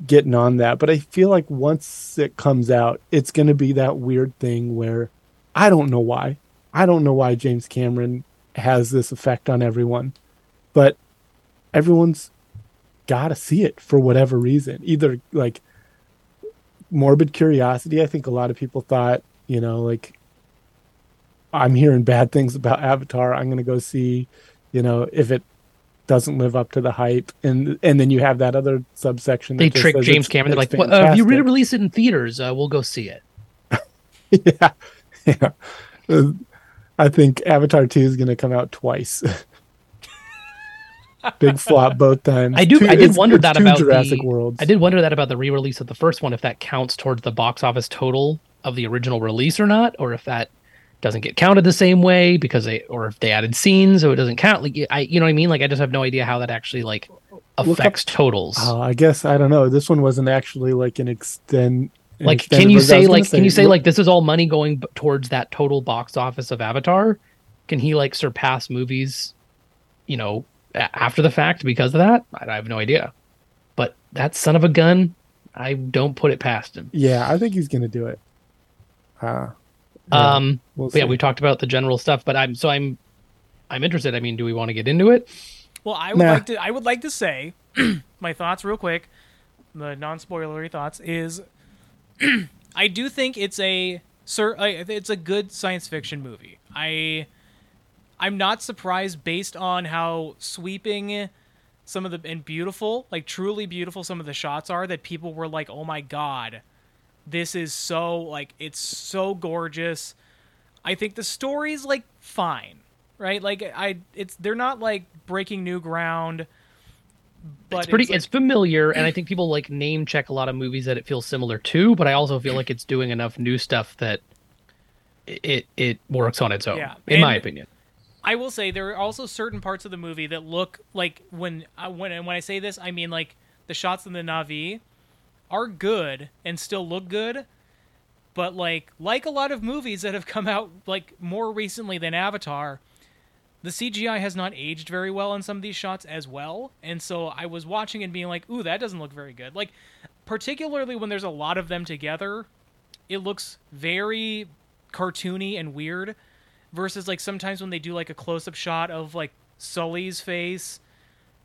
getting on that. But I feel like once it comes out, it's going to be that weird thing where I don't know why. I don't know why James Cameron has this effect on everyone, but everyone's got to see it for whatever reason. Either like morbid curiosity. I think a lot of people thought, you know, like I'm hearing bad things about Avatar. I'm going to go see, you know, if it doesn't live up to the hype, and and then you have that other subsection. That They trick James Cameron. They're like, well, uh, if you fantastic." re-release it in theaters, uh, we'll go see it. yeah, yeah. I think Avatar Two is going to come out twice. Big flop both times. I do. Two- I did wonder that about Jurassic the, Worlds. I did wonder that about the re-release of the first one, if that counts towards the box office total of the original release or not, or if that doesn't get counted the same way because they, or if they added scenes so it doesn't count. Like I, you know what I mean? Like I just have no idea how that actually like up- affects totals. Oh, I guess I don't know. This one wasn't actually like an extend. an like, can you say like, can you say look- like this is all money going b- towards that total box office of Avatar? Can he like surpass movies, you know, after the fact because of that? I, I have no idea. But that son of a gun, I don't put it past him. Yeah, I think he's going to do it. Uh, yeah, Um, we'll but yeah, we talked about the general stuff, but I'm so I'm I'm interested. I mean, do we want to get into it? Well, I would Nah. like to. I would like to say my thoughts real quick. The non-spoilery thoughts is, I do think it's a sir. It's a good science fiction movie. I, I'm not surprised based on how sweeping some of the and beautiful, like truly beautiful, some of the shots are. That people were like, "Oh my god, this is so like it's so gorgeous." I think the story's like fine, right? Like I, it's they're not like breaking new ground. But it's pretty like- it's familiar and I think people like name check a lot of movies that it feels similar to, but I also feel like it's doing enough new stuff that it it works on its own, Yeah, in my opinion. I will say there are also certain parts of the movie that look like when I when and when I say this, I mean like the shots in the Navi are good and still look good, but like like a lot of movies that have come out like more recently than Avatar, the CGI has not aged very well in some of these shots as well. And so I was watching and being like, "Ooh, that doesn't look very good." Like particularly when there's a lot of them together, it looks very cartoony and weird versus like sometimes when they do like a close-up shot of like Sully's face.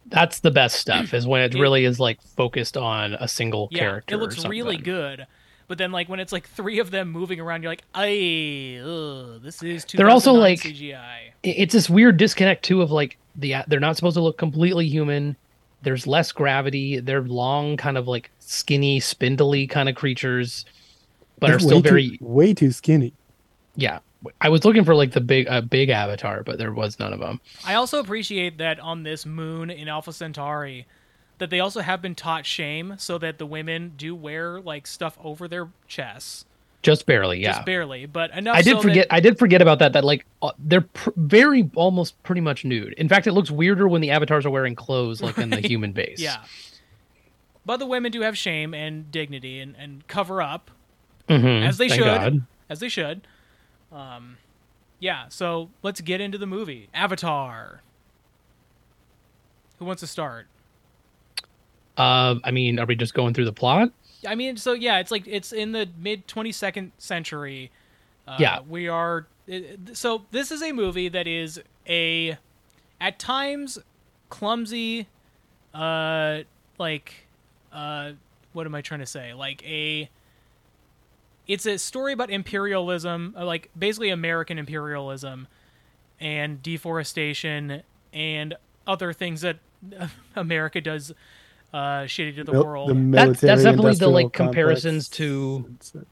That's the best stuff is when it It- really is like focused on a single Yeah, character. it or looks really good. But then like when it's like three of them moving around, you're like, "Ay, ugh, this is too They're also, like- CGI." it's this weird disconnect too of like the they're not supposed to look completely human there's less gravity they're long kind of like skinny spindly kind of creatures but They're are still way too- very way too skinny. yeah i was looking for like the big uh, big avatar but there was none of them I also appreciate that on this moon in Alpha Centauri, that they also have been taught shame, so that the women do wear like stuff over their chests, just barely yeah just barely, but enough. i did so forget That, i did forget about that that like uh, they're pr- very almost pretty much nude in fact it looks weirder when the avatars are wearing clothes like in the human base yeah. But the women do have shame and dignity and, and cover up Mhm, as they thank should, God. as they should. Um, yeah. So let's get into the movie Avatar. Who wants to start? uh i mean are we just going through the plot I mean, so yeah, it's like it's in the mid 22nd century. Uh, Yeah. we are. So this is a movie that is a, at times, clumsy, uh, like, uh, what am I trying to say? Like a. It's a story about imperialism, uh, like basically American imperialism, and deforestation and other things that America does uh, shitty to the Mil- world. the That- that's definitely the like comparisons to and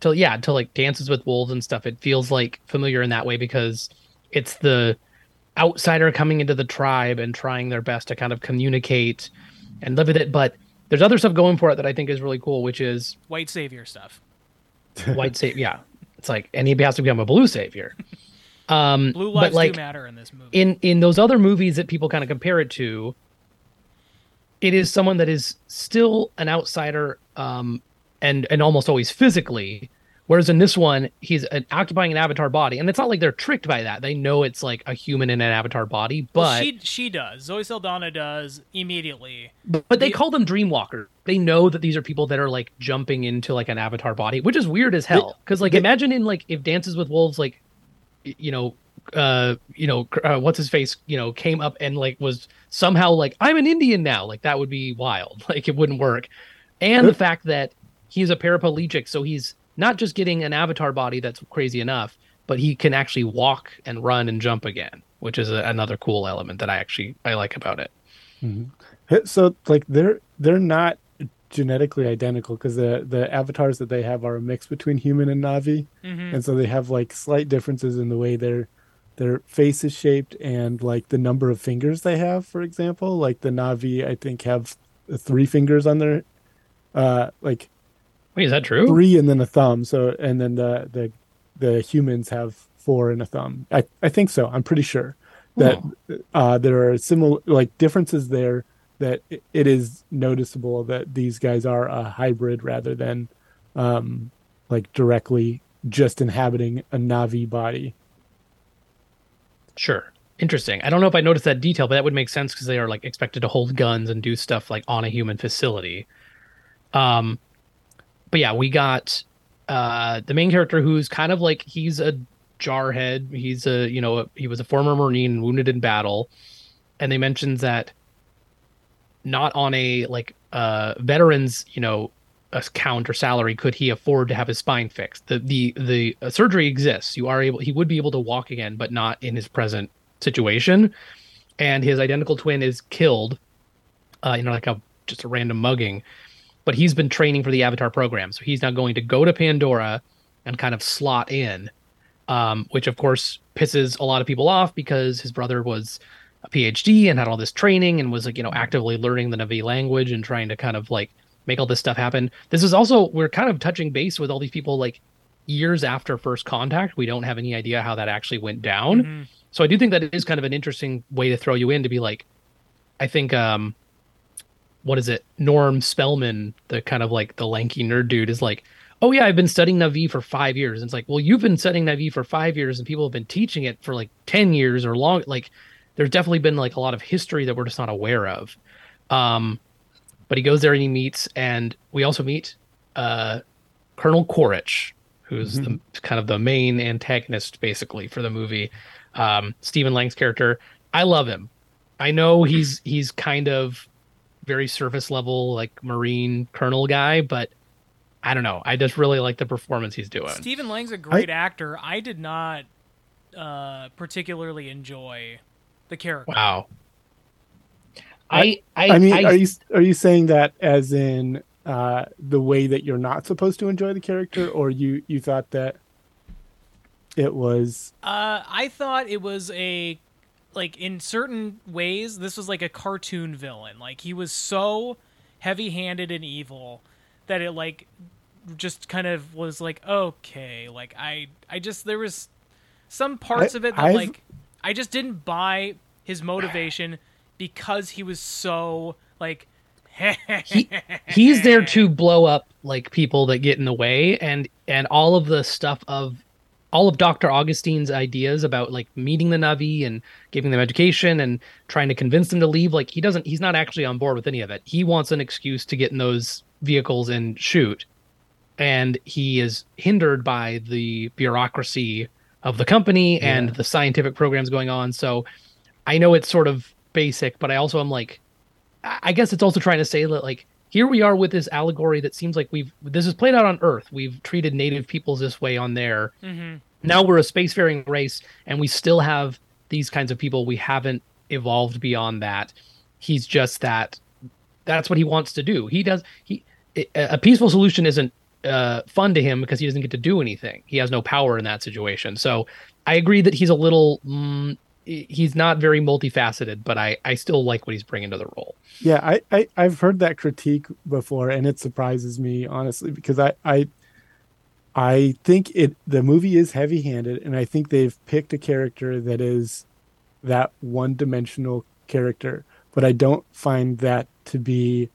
to yeah to like dances with wolves and stuff it feels like familiar in that way because it's the outsider coming into the tribe and trying their best to kind of communicate and live with it but there's other stuff going for it that i think is really cool which is white savior stuff. white savior yeah it's like and he has to become a blue savior um Blue but like do matter in this movie. in in those other movies that people kind of compare it to it is someone that is still an outsider um and and almost always physically whereas in this one he's an, occupying an avatar body and it's not like they're tricked by that. They know it's like a human in an avatar body Well, but she she does. Zoe Saldana does immediately. but they the- call them dreamwalkers they know that these are people that are like jumping into like an avatar body which is weird as hell. Because like they- imagine in like if dances with wolves like you know uh you know uh, what's his face you know came up and like was somehow like i'm an indian now. Like that would be wild. Like it wouldn't work. And the fact that he's a paraplegic so he's not just getting an avatar body that's crazy enough but he can actually walk and run and jump again which is a, another cool element that I actually I like about it. So like they're they're not genetically identical because the the avatars that they have are a mix between human and Navi, Mhm. and so they have like slight differences in the way their their face is shaped and like the number of fingers they have. For example, like the Navi, I think have three fingers on their uh like Wait, is that true? three and then a thumb. So and then the the the humans have four and a thumb. I I think so. I'm pretty sure that uh, there are similar like differences there. That it, it is noticeable that these guys are a hybrid rather than um like directly just inhabiting a Navi body. Sure. Interesting. I don't know if I noticed that detail, but that would make sense because they are like expected to hold guns and do stuff like on a human facility. Um, but yeah, we got uh the main character who's kind of like he's a jarhead. He's a you know a, he was a former marine wounded in battle, and they mentioned that not on a like uh veterans you know account or salary could he afford to have his spine fixed. The the the uh, surgery exists. You are able he would be able to walk again, but not in his present situation. And his identical twin is killed, uh, you know, like a just a random mugging. But he's been training for the Avatar program, so he's now going to go to Pandora and kind of slot in, um, which of course pisses a lot of people off because his brother was a PhD and had all this training and was like you know actively learning the Navi language and trying to kind of like make all this stuff happen. This is also we're kind of touching base with all these people like years after first contact. We don't have any idea how that actually went down. Mhm. So I do think that it is kind of an interesting way to throw you in to be like, I think, um, what is it? Norm Spellman, the kind of like the lanky nerd dude, is like, oh yeah, I've been studying Navi for five years. And it's like, well, you've been studying Navi for five years, and people have been teaching it for like ten years or long. Like, there's definitely been like a lot of history that we're just not aware of. Um, but he goes there and he meets, and we also meet uh, Colonel Quaritch, who's the kind of the main antagonist basically for the movie. Um, Stephen Lang's character, I love him. I know he's he's kind of very surface level like marine colonel guy, but I don't know. I just really like the performance he's doing. Stephen Lang's a great actor. I did not uh, particularly enjoy the character. Wow. I I, I mean, I- are you are you saying that as in uh, the way that you're not supposed to enjoy the character, or you you thought that it was Uh, I thought it was a like in certain ways this was like a cartoon villain. Like he was so heavy-handed and evil that it like just kind of was like okay, like I I just there was some parts I- of it that I've- like I just didn't buy his motivation because he was so like he, he's there to blow up like people that get in the way and and all of the stuff of all of Dr. Augustine's ideas about like meeting the Navi and giving them education and trying to convince them to leave like he doesn't he's not actually on board with any of it. He wants an excuse to get in those vehicles and shoot. And he is hindered by the bureaucracy of the company and the scientific programs going on. So I know it's sort of basic, but I also am like I I guess it's also trying to say that like here we are with this allegory that seems like we've this is played out on Earth. We've treated native peoples this way on there. Mhm. Now we're a spacefaring race, and we still have these kinds of people. We haven't evolved beyond that. He's just that. That's what he wants to do. He does. He a a peaceful solution isn't uh, fun to him because he doesn't get to do anything. He has no power in that situation. So I agree that he's a little. Mm, he's not very multifaceted, but I I still like what he's bringing to the role. Yeah, I, I I've heard that critique before, and it surprises me honestly because I I I think it the movie is heavy handed, and I think they've picked a character that is that one dimensional character, but I don't find that to be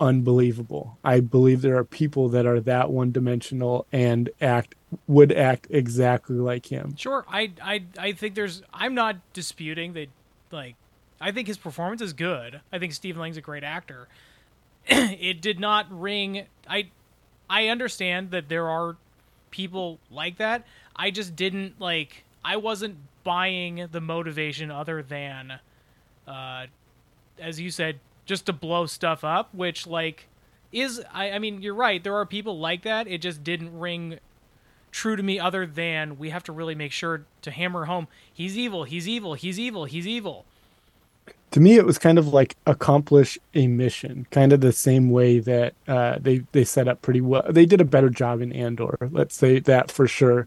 unbelievable. I believe there are people that are that one dimensional and act would act exactly like him. Sure, I, I, I think there's. I'm not disputing that. Like, I think his performance is good. I think Stephen Lang's a great actor. it did not ring. I, I understand that there are people like that. I just didn't like. I wasn't buying the motivation other than, uh, as you said, just to blow stuff up. Which like is I. I mean, you're right. There are people like that. It just didn't ring true to me other than we have to really make sure to hammer home he's evil, he's evil, he's evil, he's evil. to me it was kind of like accomplish a mission kind of the same way that uh, they they set up pretty well they did a better job in andor let's say that for sure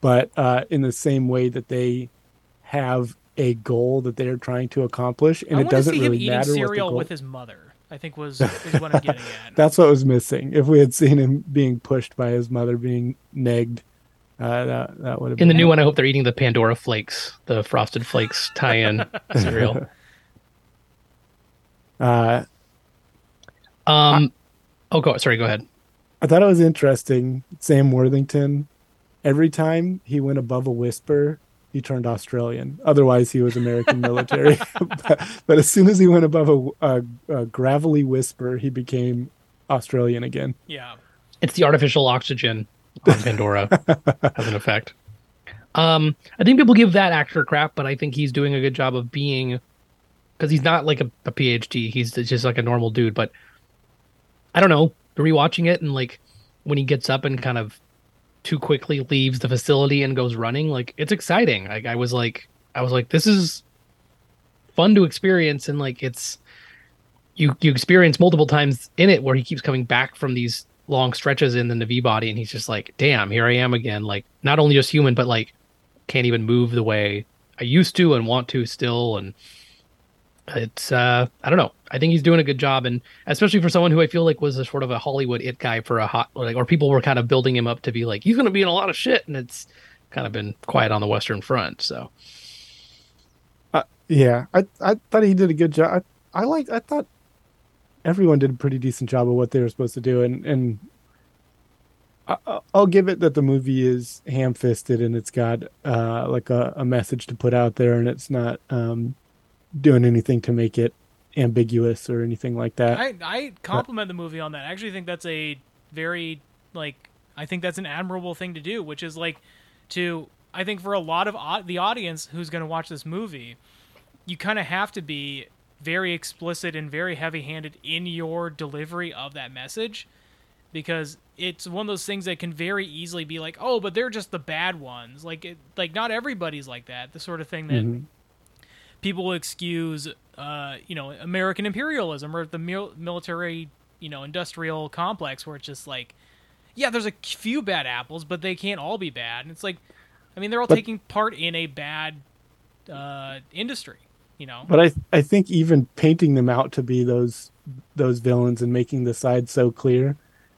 but uh, in the same way that they have a goal that they're trying to accomplish and it doesn't really matter what the cereal goal with his mother. I think was is what I'm getting at. that's what was missing if we had seen him being pushed by his mother being negged uh, that, that would have In been the new one, I hope they're eating the Pandora Flakes, the Frosted Flakes tie-in cereal. uh, Um, oh, go. Sorry, go ahead. I thought it was interesting. Sam Worthington, every time he went above a whisper, he turned Australian. Otherwise, he was American military. but, but as soon as he went above a, a, a gravelly whisper, he became Australian again. Yeah. It's the artificial oxygen on Pandora has an effect. Um, I think people give that actor crap, but I think he's doing a good job of being because he's not like a, a PhD. He's just like a normal dude. But I don't know. Rewatching it and like when he gets up and kind of too quickly leaves the facility and goes running, like it's exciting. Like I was like, I was like, this is fun to experience, and like it's you you experience multiple times in it where he keeps coming back from these long stretches in the Navi body, and he's just like, damn, here I am again. Like not only just human, but like can't even move the way I used to and want to still, and it's uh I don't know. I think he's doing a good job, and especially for someone who I feel like was a sort of a Hollywood it guy for a hot like, or people were kind of building him up to be like he's going to be in a lot of shit, and it's kind of been quiet on the Western Front. So Uh, yeah, I I thought he did a good job. I, I like. I thought everyone did a pretty decent job of what they were supposed to do, and and I'll give it that the movie is ham-fisted and it's got uh, like a, a message to put out there, and it's not um, doing anything to make it ambiguous or anything like that. I I compliment the movie on that. I actually think that's a very like I think that's an admirable thing to do, which is like to I think for a lot of au- the audience who's going to watch this movie, you kind of have to be very explicit and very heavy-handed in your delivery of that message because it's one of those things that can very easily be like, "Oh, but they're just the bad ones." Like it, like not everybody's like that. The sort of thing that Mhm. People will excuse, uh, you know, American imperialism or the mil- military, you know, industrial complex, where it's just like, yeah, there's a few bad apples, but they can't all be bad. And it's like, I mean, they're all But- taking part in a bad uh, industry, you know. But I I think even painting them out to be those those villains and making the side so clear,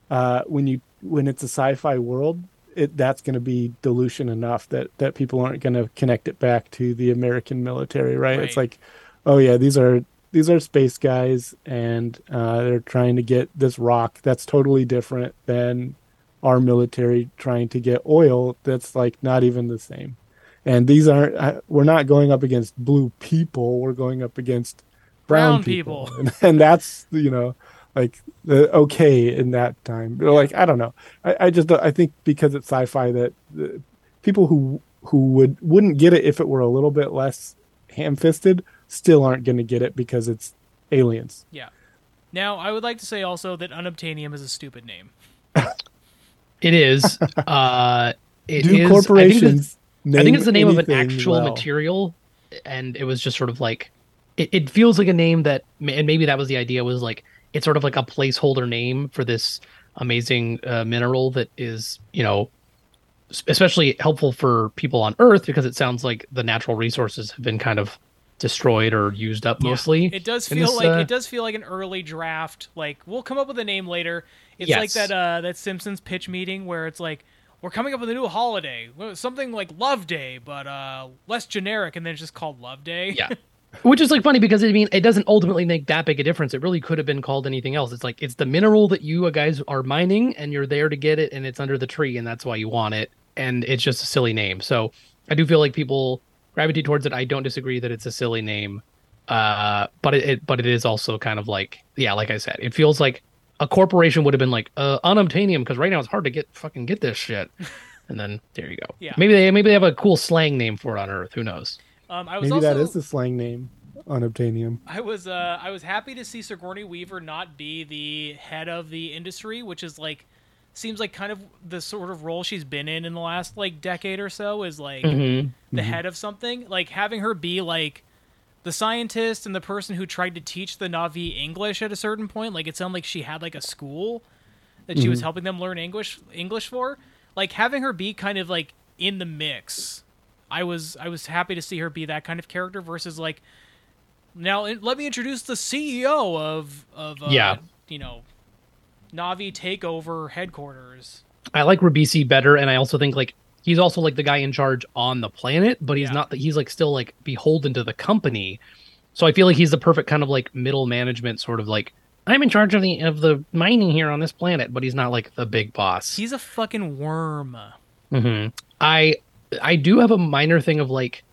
uh, when you when it's a sci-fi world, it that's going to be dilution enough that that people aren't going to connect it back to the American military, right? It's like, oh yeah, these are these are space guys, and uh, they're trying to get this rock that's totally different than our military trying to get oil that's like not even the same and these aren't uh, we're not going up against blue people we're going up against brown, Brown people, people. And, and that's you know like the okay in that time But, like i don't know i, I just i think because it's sci-fi that the people who who would wouldn't get it if it were a little bit less ham-fisted still aren't going to get it because it's aliens Yeah. Now, I would like to say also that unobtainium is a stupid name. it is. uh, it do is- I think corporations I think it's the name of an actual well? material, and it was just sort of like it, it feels like a name that, and maybe that was the idea was like it's sort of like a placeholder name for this amazing uh, mineral that is you know especially helpful for people on Earth because it sounds like the natural resources have been kind of destroyed or used up mostly. It does feel this, like uh, it does feel like an early draft. Like we'll come up with a name later. It's like that uh that Simpsons pitch meeting where it's like we're coming up with a new holiday, something like Love Day, but uh less generic, and then it's just called Love Day. Yeah. Which is like funny because I mean it doesn't ultimately make that big a difference. It really could have been called anything else. It's like it's the mineral that you guys are mining and you're there to get it and it's under the tree and that's why you want it and it's just a silly name. So I do feel like people gravitate towards it. I don't disagree that it's a silly name. Uh but it, it but it is also kind of like yeah, like I said, it feels like a corporation would have been like uh unobtainium because right now it's hard to get fucking get this shit. and then there you go. Yeah. Maybe they maybe they have a cool slang name for it on Earth. Who knows? Um, I was maybe also that is the slang name unobtainium I was uh I was happy to see Sigourney Weaver not be the head of the industry, which is like seems like kind of the sort of role she's been in in the last like decade or so is like Mhm. the head of something. Like having her be like the scientist and the person who tried to teach the Navi English at a certain point. Like it sounded like she had like a school that she was Mhm. helping them learn English English for. Like having her be kind of like in the mix. I was I was happy to see her be that kind of character versus like now let me introduce the CEO of of uh, Yeah. you know Navi takeover headquarters. I like Ribisi better, and I also think like he's also like the guy in charge on the planet, but he's not. that He's like still like beholden to the company. So I feel like he's the perfect kind of like middle management sort of like I'm in charge of the of the mining here on this planet, but he's not like the big boss. He's a fucking worm. Mm-hmm. I I do have a minor thing of like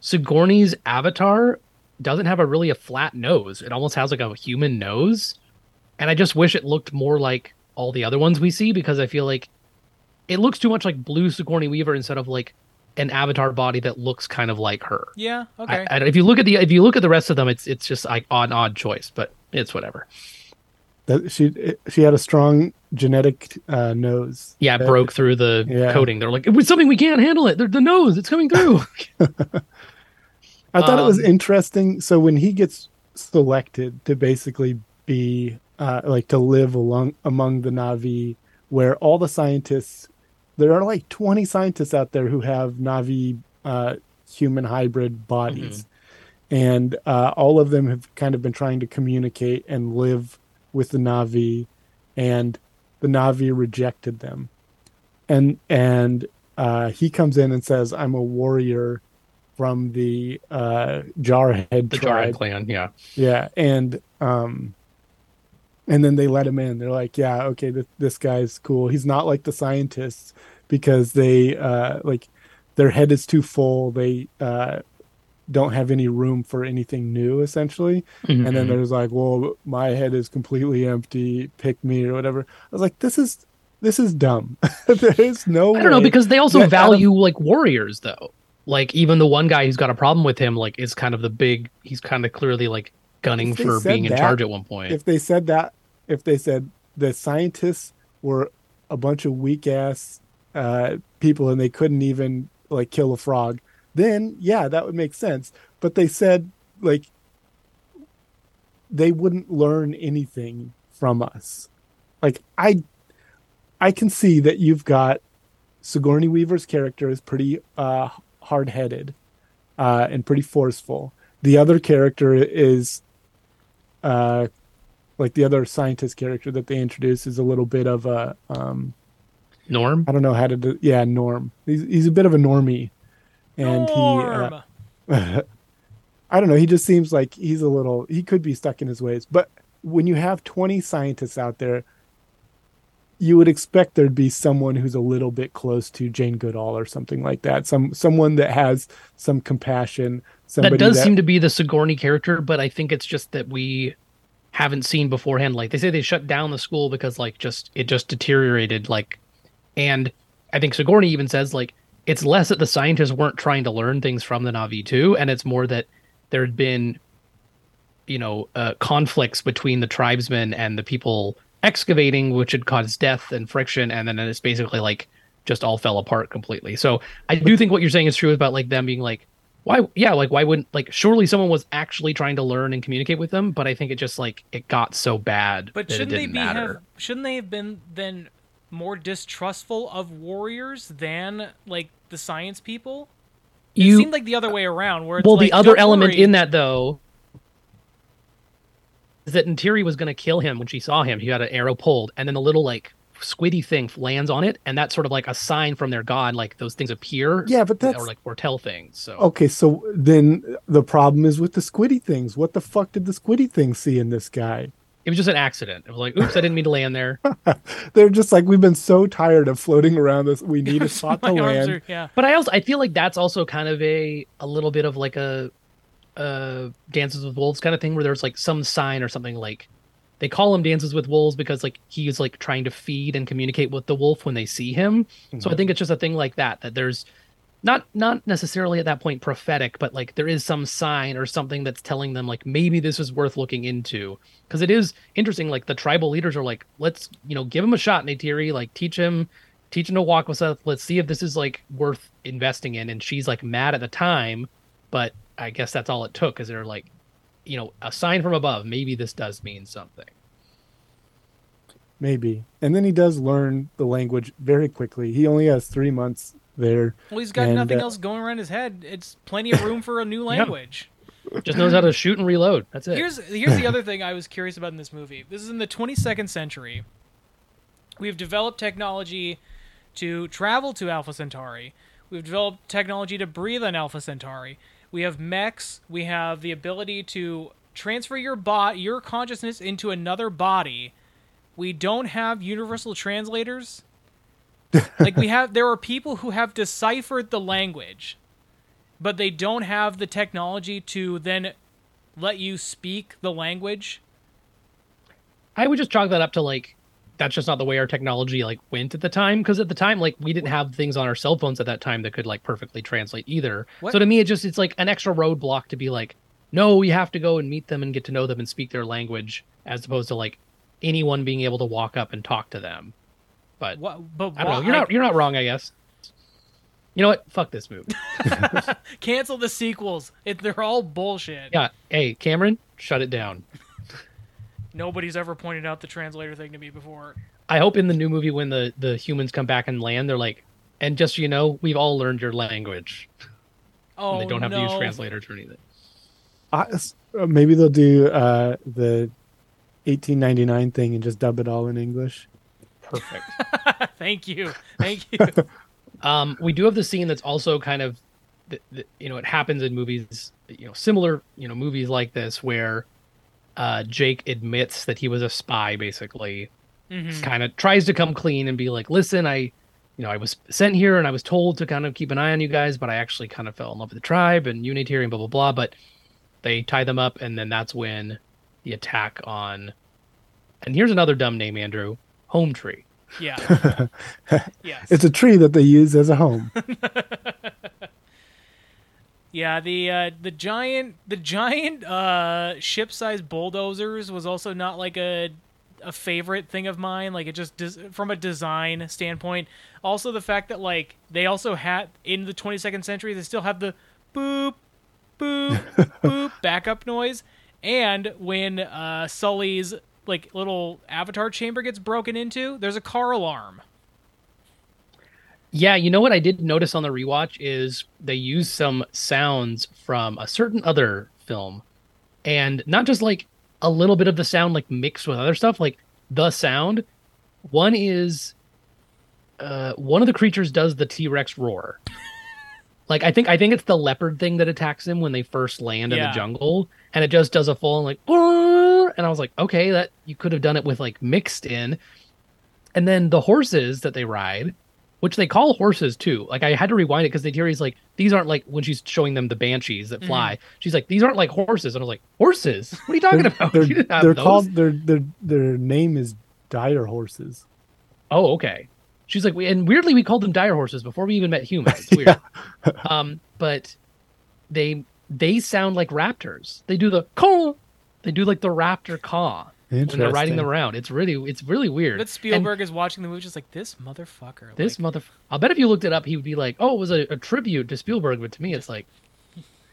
Sigourney's avatar doesn't have a really a flat nose. It almost has like a human nose, and I just wish it looked more like all the other ones we see because I feel like it looks too much like blue Sigourney Weaver instead of like an avatar body that looks kind of like her. Yeah, okay. I, I, if you look at the if you look at the rest of them, it's it's just like odd odd choice, but it's whatever. That she she had a strong genetic uh, nose. Yeah, it That- broke through the Yeah. coating. They're like, it was something we can't handle it. They're, the nose, it's coming through. I thought it was Um, interesting. So when he gets selected to basically be uh, like to live along among the Navi, where all the scientists, there are like twenty scientists out there who have Navi uh, human hybrid bodies, and uh, all of them have kind of been trying to communicate and live with the Navi, and the Navi rejected them, and and uh, he comes in and says, "I'm a warrior." from the uh Jarhead the tribe. Jarhead clan, yeah. Yeah, and um and then they let him in. They're like, "Yeah, okay, th- this guy's cool. He's not like the scientists because they uh like their head is too full. They uh don't have any room for anything new essentially." Mhm. And then there's like, "Well, my head is completely empty. Pick me or whatever." I was like, "This is this is dumb. there is no I don't know because they also that value like warriors though. Like even the one guy who's got a problem with him, like is kind of the big. He's kind of clearly like gunning for being in charge at one point. If they said that, if they said the scientists were a bunch of weak ass uh, people and they couldn't even like kill a frog, then yeah, that would make sense. But they said like they wouldn't learn anything from us. Like I, I can see that you've got Sigourney Weaver's character is pretty uh, hard headed uh, and pretty forceful. The other character is uh like the other scientist character that they introduce is a little bit of a um Norm. I don't know how to do yeah Norm he's he's a bit of a normie and Norm. he uh, I don't know he just seems like he's a little he could be stuck in his ways but when you have 20 scientists out there you would expect there'd be someone who's a little bit close to Jane Goodall or something like that some someone that has some compassion somebody that does seem to be the Sigourney character, but I think it's just that we haven't seen beforehand. Like they say they shut down the school because like just it just deteriorated. Like, and I think Sigourney even says like it's less that the scientists weren't trying to learn things from the Navi too, and it's more that there had been, you know, uh, conflicts between the tribesmen and the people excavating, which had caused death and friction, and then it's basically like just all fell apart completely. So I do think what you're saying is true about like them being like why yeah like why wouldn't like surely someone was actually trying to learn and communicate with them but i think it just like it got so bad But that it shouldn't they be matter have shouldn't they have been then more distrustful of warriors than like the science people? It you seemed like the other way around where it's well like, the other element worry." in that though is that Neytiri was going to kill him when she saw him. He had an arrow pulled, and then the little like squiddy thing lands on it, and that's sort of like a sign from their god, like those things appear. Yeah, but that's- or like foretell things. So Okay, so then the problem is with the squiddy things. What the fuck did the squiddy thing see in this guy? It was just an accident. It was like, oops, I didn't mean to land there. They're just like we've been so tired of floating around this. We need a spot to My arms land. are- yeah. But I also I feel like that's also kind of a a little bit of like a uh dances with wolves kind of thing where there's like some sign or something like they call him dances with wolves because like he's like trying to feed and communicate with the wolf when they see him. So I Mhm. think it's just a thing like that that there's not not necessarily at that point prophetic, but like there is some sign or something that's telling them like maybe this is worth looking into. Because it is interesting. Like the tribal leaders are like, let's you know give him a shot, Neytiri. Like teach him, teach him to walk with us. Let's see if this is like worth investing in. And she's like mad at the time, but I guess that's all it took. Because they're like, you know, a sign from above. Maybe this does mean something. Maybe. And then he does learn the language very quickly. He only has three months there. Well, he's got and, nothing uh, else going around his head. It's plenty of room for a new language. Just knows how to shoot and reload. That's it. Here's here's the other thing I was curious about in this movie. This is in the 22nd century. We've developed technology to travel to Alpha Centauri. We've developed technology to breathe on Alpha Centauri. We have mechs. We have the ability to transfer your bot your consciousness into another body. We don't have universal translators. like we have there are people who have deciphered the language but they don't have the technology to then let you speak the language. I would just chalk that up to like that's just not the way our technology like went at the time because at the time like we didn't have things on our cell phones at that time that could like perfectly translate either. What? So to me it just it's like an extra roadblock to be like no, we have to go and meet them and get to know them and speak their language as opposed to like anyone being able to walk up and talk to them. But What? But I don't know. You're not you're not wrong, I guess. You know what? Fuck this movie. cancel the sequels. It, they're all bullshit. Yeah. Hey, Cameron, shut it down. Nobody's ever pointed out the translator thing to me before. I hope in the new movie when the the humans come back and land, they're like, and just so you know, we've all learned your language. Oh and they don't have no. to use translators or anything. I, uh, maybe they'll do uh, the 1899 thing and just dub it all in English. Perfect. Thank you. Thank you. um, we do have the scene that's also kind of, th- th- you know, it happens in movies, you know, similar, you know, movies like this where uh, Jake admits that he was a spy, basically, Mhm. kind of tries to come clean and be like, listen, I, you know, I was sent here and I was told to kind of keep an eye on you guys, but I actually kind of fell in love with the tribe and Neytiri and blah blah blah. But they tie them up, and then that's when the attack on. And here's another dumb name, Andrew. Home tree. Yeah. yes. It's a tree that they use as a home. Yeah, the uh, the giant the giant uh, ship-sized bulldozers was also not like a a favorite thing of mine. Like it just des- from a design standpoint. Also, the fact that like they also had in the 22nd century they still have the boop boop boop backup noise, and when uh, Sully's like little avatar chamber gets broken into, there's a car alarm. Yeah, you know what I did notice on the rewatch is they use some sounds from a certain other film, and not just like a little bit of the sound like mixed with other stuff, like the sound. One is, uh, one of the creatures does the T Rex roar. Like I think I think it's the leopard thing that attacks him when they first land in the jungle, and it just does a full and like, and I was like, okay, that you could have done it with like mixed in, and then the horses that they ride which they call horses too. Like I had to rewind it because Neytiri's like, these aren't like when she's showing them the banshees that fly. She's like, these aren't like horses, and I was like, horses? What are you talking They're, about? they're, You didn't have they're those. called their their their name is dire horses. Oh, okay. She's like, we and weirdly we called them dire horses before we even met humans. It's weird. um, but they they sound like raptors. They do the caw. They do like the raptor caw when they're riding them around. It's really it's really weird. That And Spielberg is watching the movie just like this motherfucker. this like, mother. I'll bet if you looked it up, he would be like, "Oh, it was a, a tribute to Spielberg." But to me, it's like,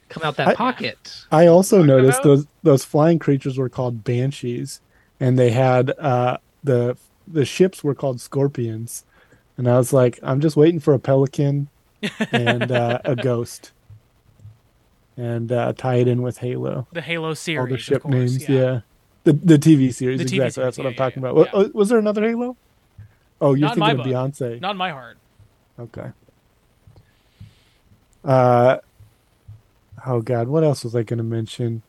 come out that I- pocket. I also noticed about? those those flying creatures were called banshees, and they had uh, the the ships were called scorpions, and I was like, I'm just waiting for a pelican and uh, a ghost, and uh, tie it in with Halo. the Halo series. All the of ship course, names, yeah. The the TV series, The TV exactly. series, That's what yeah, I'm talking yeah, about. yeah. Uh, Was there another Halo? Oh, you're Not thinking of book. Beyonce. Not in my heart. Okay. Uh oh god, what else was I going to mention?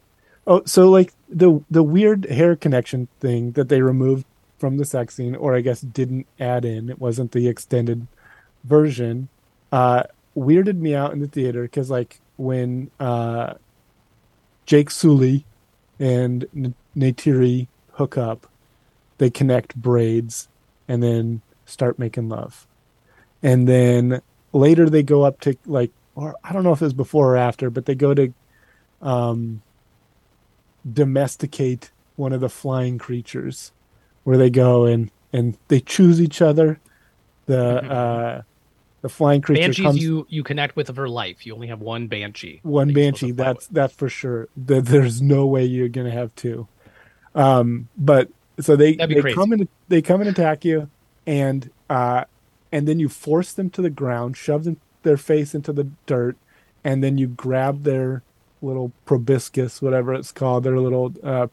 Oh, so like the the weird hair connection thing that they removed from the sex scene or I guess didn't add in. It wasn't the extended version. Uh weirded me out in the theater cuz like when uh Jake Sully and N- Neytiri hook up, they connect braids and then start making love and then later they go up to like or I don't know if it was before or after, but they go to um domesticate one of the flying creatures where they go and and they choose each other. The uh the flying creature Banshees comes you you connect with for life. You only have one banshee. one that you're supposed to banshee that's that's for sure Th- there's no way you're gonna have two um but so they they crazy. come and they come and attack you and uh and then you force them to the ground shove them, their face into the dirt and then you grab their little proboscis whatever it's called their little uh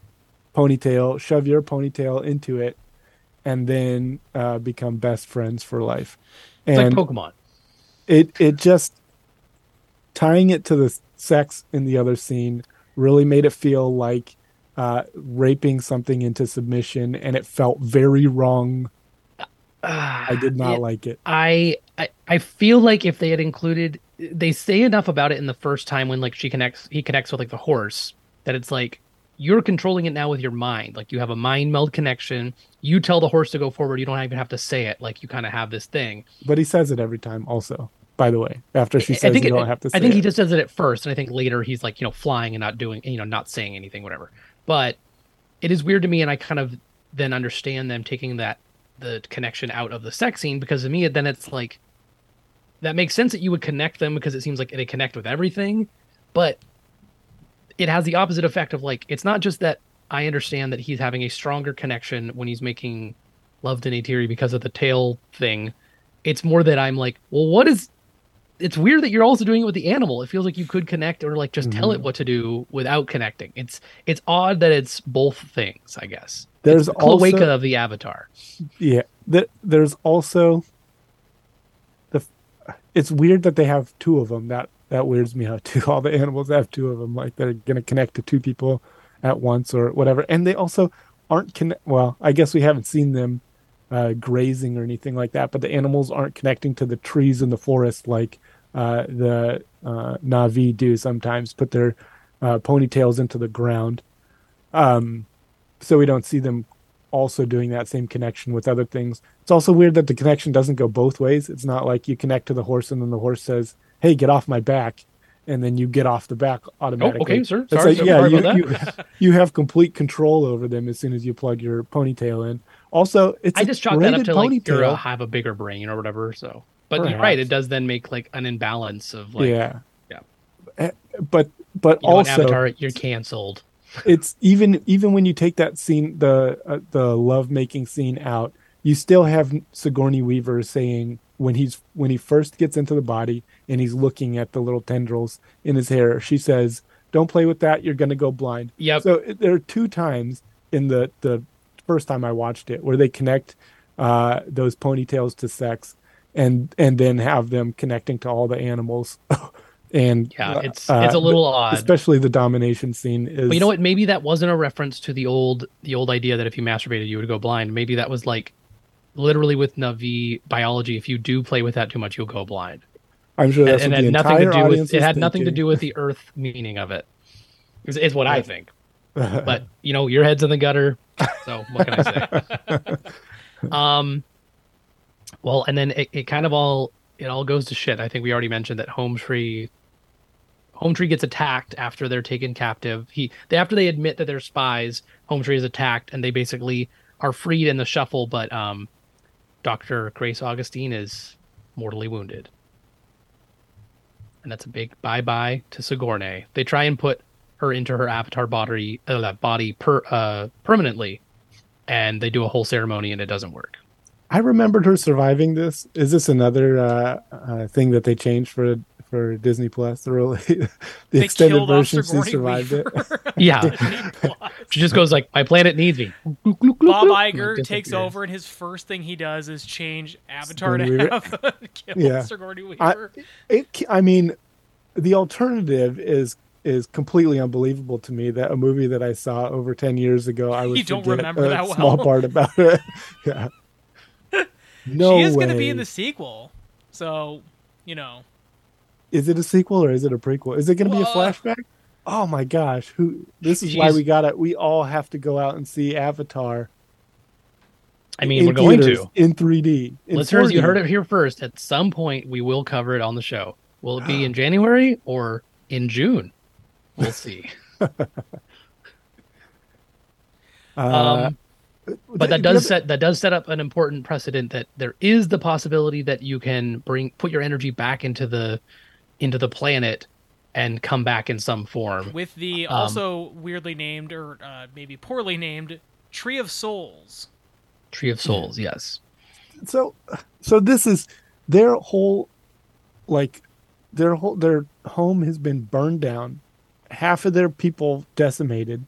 ponytail shove your ponytail into it and then uh become best friends for life It's and like Pokemon. It it just tying it to the sex in the other scene really made it feel like uh, raping something into submission, and it felt very wrong. I did not Yeah. like it. I, I I feel like if they had included they say enough about it in the first time when like she connects he connects with like the horse that it's like you're controlling it now with your mind like you have a mind meld connection you tell the horse to go forward you don't even have to say it like you kind of have this thing But he says it every time. Also, by the way, after she I says think you it- don't have to. Say I think he just does it at first, and I think later he's like, you know, flying and not doing, you know, not saying anything, whatever. But it is weird to me, and I kind of then understand them taking that the connection out of the sex scene because to me, then it's like that makes sense that you would connect them because it seems like they connect with everything, but it has the opposite effect of like it's not just that I understand that he's having a stronger connection when he's making love to Neytiri because of the tail thing. It's more that I'm like, well, what is it's weird that you're also doing it with the animal. It feels like you could connect or like just tell it Mhm. what to do without connecting. It's it's odd that it's both things, I guess. There's it's the cloaca of the avatar. Yeah, th- there's also the. It's weird that they have two of them. That that weirds me out too. All the animals have two of them. Like they're gonna connect to two people at once or whatever. And they also aren't connect. Well, I guess we haven't seen them uh, grazing or anything like that. But the animals aren't connecting to the trees in the forest like uh, the uh, Navi do sometimes. Put their uh, ponytails into the ground. Um, so we don't see them also doing that same connection with other things. It's also weird that the connection doesn't go both ways. It's not like you connect to the horse and then the horse says, "Hey, get off my back," and then you get off the back automatically. Oh, okay, sir. It's Sorry, like, so yeah, you, about you, that. you have complete control over them as soon as you plug your ponytail in. Also, it's I just chalk that up to like you're ponytail. have a bigger brain or whatever. So, but you're right, it does then make like an imbalance of like, yeah, yeah. Eh, But but You know, also Avatar, you're canceled. it's even even when you take that scene the uh, the love making scene out you still have sigourney weaver saying when he's when he first gets into the body and he's looking at the little tendrils in his hair she says don't play with that you're going to go blind Yep. so it- there are two times in the the first time i watched it where they connect uh those ponytails to sex and and then have them connecting to all the animals and Yeah, uh, it's- it's a little odd. especially the domination scene is But you know what? Maybe that wasn't a reference to the old the old idea that if you masturbated you would go blind. Maybe that was like literally with Navi biology. If you do play with that too much, you'll go blind. I'm sure that's and, and the had nothing to do with it had nothing to do with the Earth meaning of it. Is, is what I think. But you know, your head's in the gutter. So what can I say? um. Well, and then it, it kind of all it all goes to shit. I think we already mentioned that Home Tree Home Tree gets attacked after they're taken captive. He they, after they admit that they're spies, Home Tree is attacked and they basically are freed in the shuffle, but um Dr. Grace Augustine is mortally wounded. And that's a big bye-bye to Sigourney. They try and put her into her avatar body uh, body per, uh, permanently and they do a whole ceremony and it doesn't work. I remembered her surviving this. Is this another uh, uh, thing that they changed for for Disney Plus? The, really, the They extended version, she survived Weaver. it. Yeah. she just goes like, "My planet needs me." Bob Like, Iger takes over, and his first thing he does is change Avatar Sigourney to Weaver. have kill Yeah. Sigourney I, Weaver. it, I mean, the alternative is is completely unbelievable to me. That a movie that I saw over ten years ago, I would You don't forget remember a that small part about it. yeah. No she is way. going to be in the sequel, so you know. Is it a sequel or is it a prequel? Is it going to be a flashback? Oh my gosh! Who? This is why we got to We all have to go out and see Avatar. I mean, we're going to. in 3D. in Listeners, you 4D. heard it here first. At some point, we will cover it on the show. Will it be in January or in June? We'll see. Uh, um, but that does set that does set up an important precedent that there is the possibility that you can bring put your energy back into the into the planet and come back in some form. with the Um, also weirdly named or uh, maybe poorly named Tree of Souls. Tree of Souls, yes. so so this is their whole like their whole their home has been burned down half of their people decimated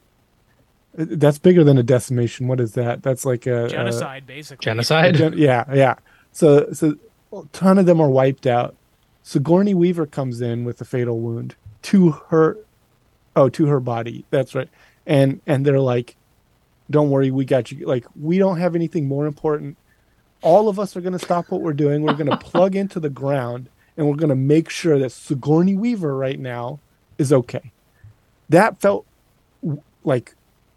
that's bigger than a decimation. What is that? That's like a a- Genocide, basically. Genocide. gen- yeah yeah. So so a ton of them are wiped out. Sigourney weaver comes in with a fatal wound to her oh to her body. That's right. And and they're like don't worry we got you. Like we don't have anything more important. All of us are going to stop what we're doing. We're going to plug into the ground and we're going to make sure that sigourney weaver right now is okay. That felt like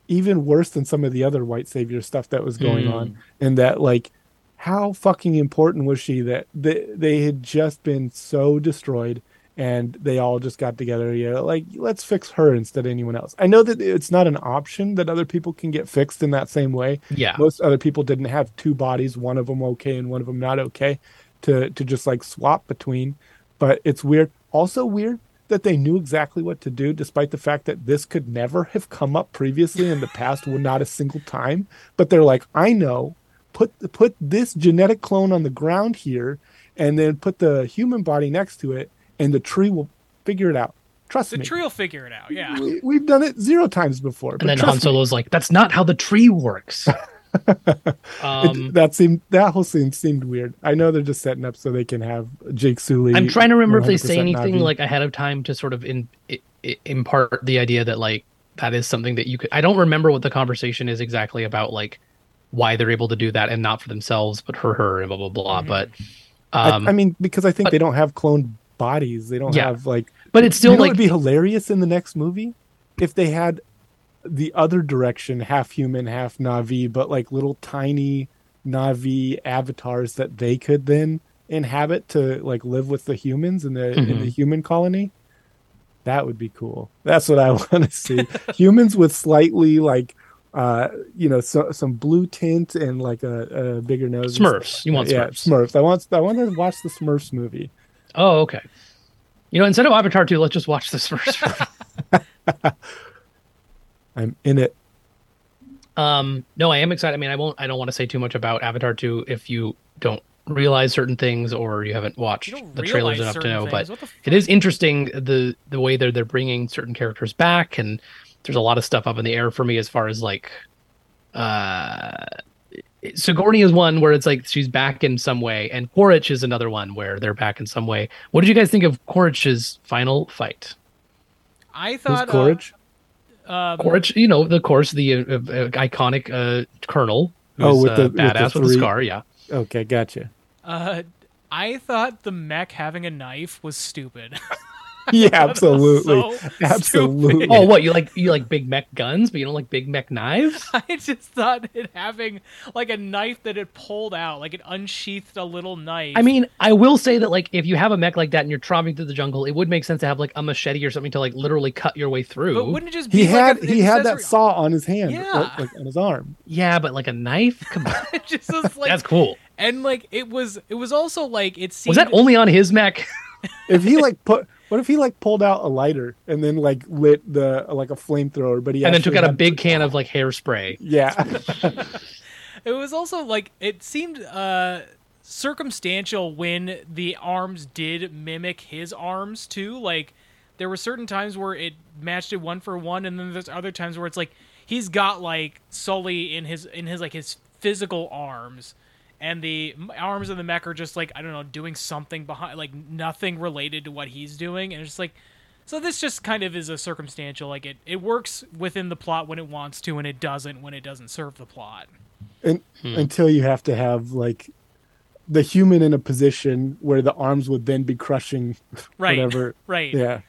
even worse than some of the other white savior stuff that was going Mm. on and that like how fucking important was she that they, they had just been so destroyed and they all just got together yeah like let's fix her instead of anyone else. I know that it's not an option that other people can get fixed in that same way. Yeah. most other people didn't have two bodies one of them okay and one of them not okay to to just like swap between. But it's weird. Also weird that they knew exactly what to do despite the fact that this could never have come up previously in the past well, not a single time but they're like i know put put this genetic clone on the ground here and then put the human body next to it and the tree will figure it out trust The me The tree will figure it out. Yeah. we, we've done it zero times before but And then trust Han me. Solo's like, "That's not how the tree works." It- um, that seemed that whole scene seemed weird. I know they're just setting up so they can have Jake Sully. I'm trying to remember if they say anything Navi. like ahead of time to sort of in, i- i- impart the idea that like that is something that you could. I don't remember what the conversation is exactly about, like why they're able to do that and not for themselves, but for her and blah blah blah. But um, I, I mean, because I think but- they don't have cloned bodies. They don't Yeah. have like. but it's still you know like it'd be hilarious in the next movie if they had the other direction, half human, half Navi, but like little tiny Navi avatars that they could then inhabit to like live with the humans in the in Mhm. the human colony. That would be cool. That's what I want to see. humans with slightly like uh you know so, some blue tint and like a, a bigger nose. Smurfs. You want yeah, Smurfs. Smurfs. I want I want to watch the Smurfs movie. oh okay. You know, instead of Avatar two, let's just watch this first. I'm in it. Um, no, I am excited. I mean, I won't. I don't want to say too much about Avatar two if you don't realize certain things or you haven't watched You the trailers enough to know. things. But it is interesting the the way that they're bringing certain characters back, and there's a lot of stuff up in the air for me as far as like, uh, Sigourney is one where it's like she's back in some way, and Quaritch is another one where they're back in some way. What did you guys think of Quaritch's final fight? I Who's thought. Quaritch? Uh, um, Quaritch, you know, the course, the uh, uh, iconic uh, colonel. Who's, Oh, with uh, the- with the badass with the scar, yeah. Okay, gotcha. Uh, I thought the mech having a knife was stupid. Yeah, absolutely. so absolutely. Oh, what you like? You like big mech guns, but you don't like big mech knives? I just thought it having like a knife that it pulled out, like it unsheathed a little knife. I mean, I will say that like if you have a mech like that and you're tromping through the jungle, it would make sense to have like a machete or something to like literally cut your way through. but wouldn't it just be He like had a- he had that accessory- saw on his hand, Yeah. or, like on his arm. yeah, but like a knife? Come on, It just was like that's cool. and like it was it was also like it seemed Was that only on his mech? If he like put, what if he like pulled out a lighter and then like lit the like a flamethrower, but he and then took out a big can of like hairspray. Yeah, it was also like it seemed uh circumstantial when the arms did mimic his arms too. Like there were certain times where it matched it one for one and then there's other times where it's like he's got like Sully in his in his like his physical arms and the arms of the mech are just like I don't know doing something behind like nothing related to what he's doing and it's just like so this just kind of is a circumstantial like it it works within the plot when it wants to and it doesn't when it doesn't serve the plot and until you have to have like the human in a position where the arms would then be crushing right whatever. right Yeah,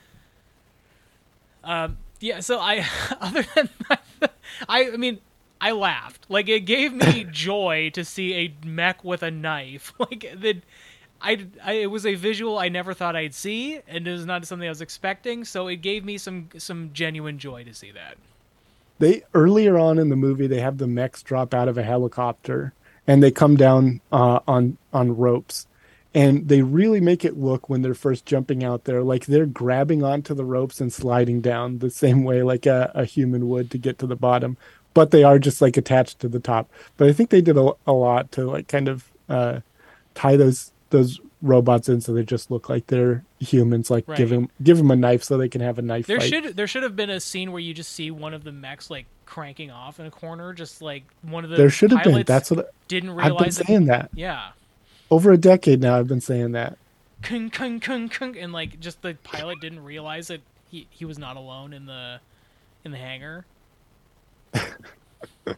Um, yeah. So I, other than that, I, I mean, I laughed. Like it gave me joy to see a mech with a knife. Like that, I, I it was a visual I never thought I'd see, and it was not something I was expecting. So it gave me some some genuine joy to see that. they earlier on in the movie they have the mechs drop out of a helicopter and they come down uh, on on ropes and they really make it look when they're first jumping out there like they're grabbing onto the ropes and sliding down the same way like a, a human would to get to the bottom but they are just like attached to the top but i think they did a, a lot to like kind of uh, tie those those robots in so they just look like they're humans like Right. give them give them a knife so they can have a knife There fight. should there should have been a scene where you just see one of the mechs like cranking off in a corner, just like one of the there should have been that's what didn't realize. i've been saying that Yeah. over a decade now i've been saying that kung kung kung kung and like just the pilot didn't realize that he he was not alone in the in the hangar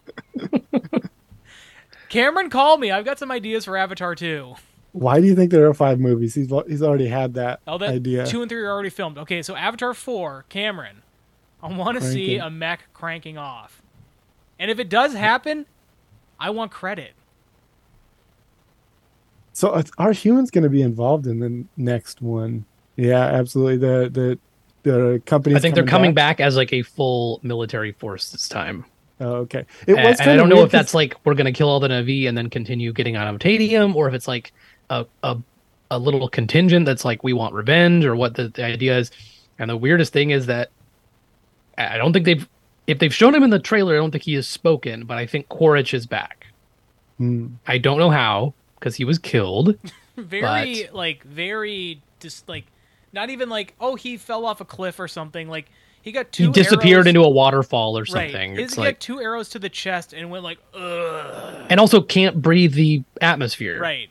cameron call me. I've got some ideas for avatar 2 why do you think there are five movies? He's he's already had that, oh that idea. 2 and 3 are already filmed. Okay so avatar 4 cameron i want to see a mech cranking off. And if it does happen i want credit. So uh, are humans going to be involved in the next one? Yeah absolutely. The the the company I think they're coming back. as like a full military force this time. oh, okay it was and I don't know if that's like we're gonna kill all the Navi and then continue getting unobtanium, or if it's like a a, a little contingent that's like we want revenge, or what the, the idea is. And the weirdest thing is that I I don't think they've if they've shown him in the trailer, I don't think he has spoken, but I think Quaritch is back. Hmm. I don't know how because he was killed. very like very just like not even like oh he fell off a cliff or something. Like he got two he disappeared arrows- into a waterfall or something. His- It's he like got two arrows to the chest and went like ugh. And also can't breathe the atmosphere. right.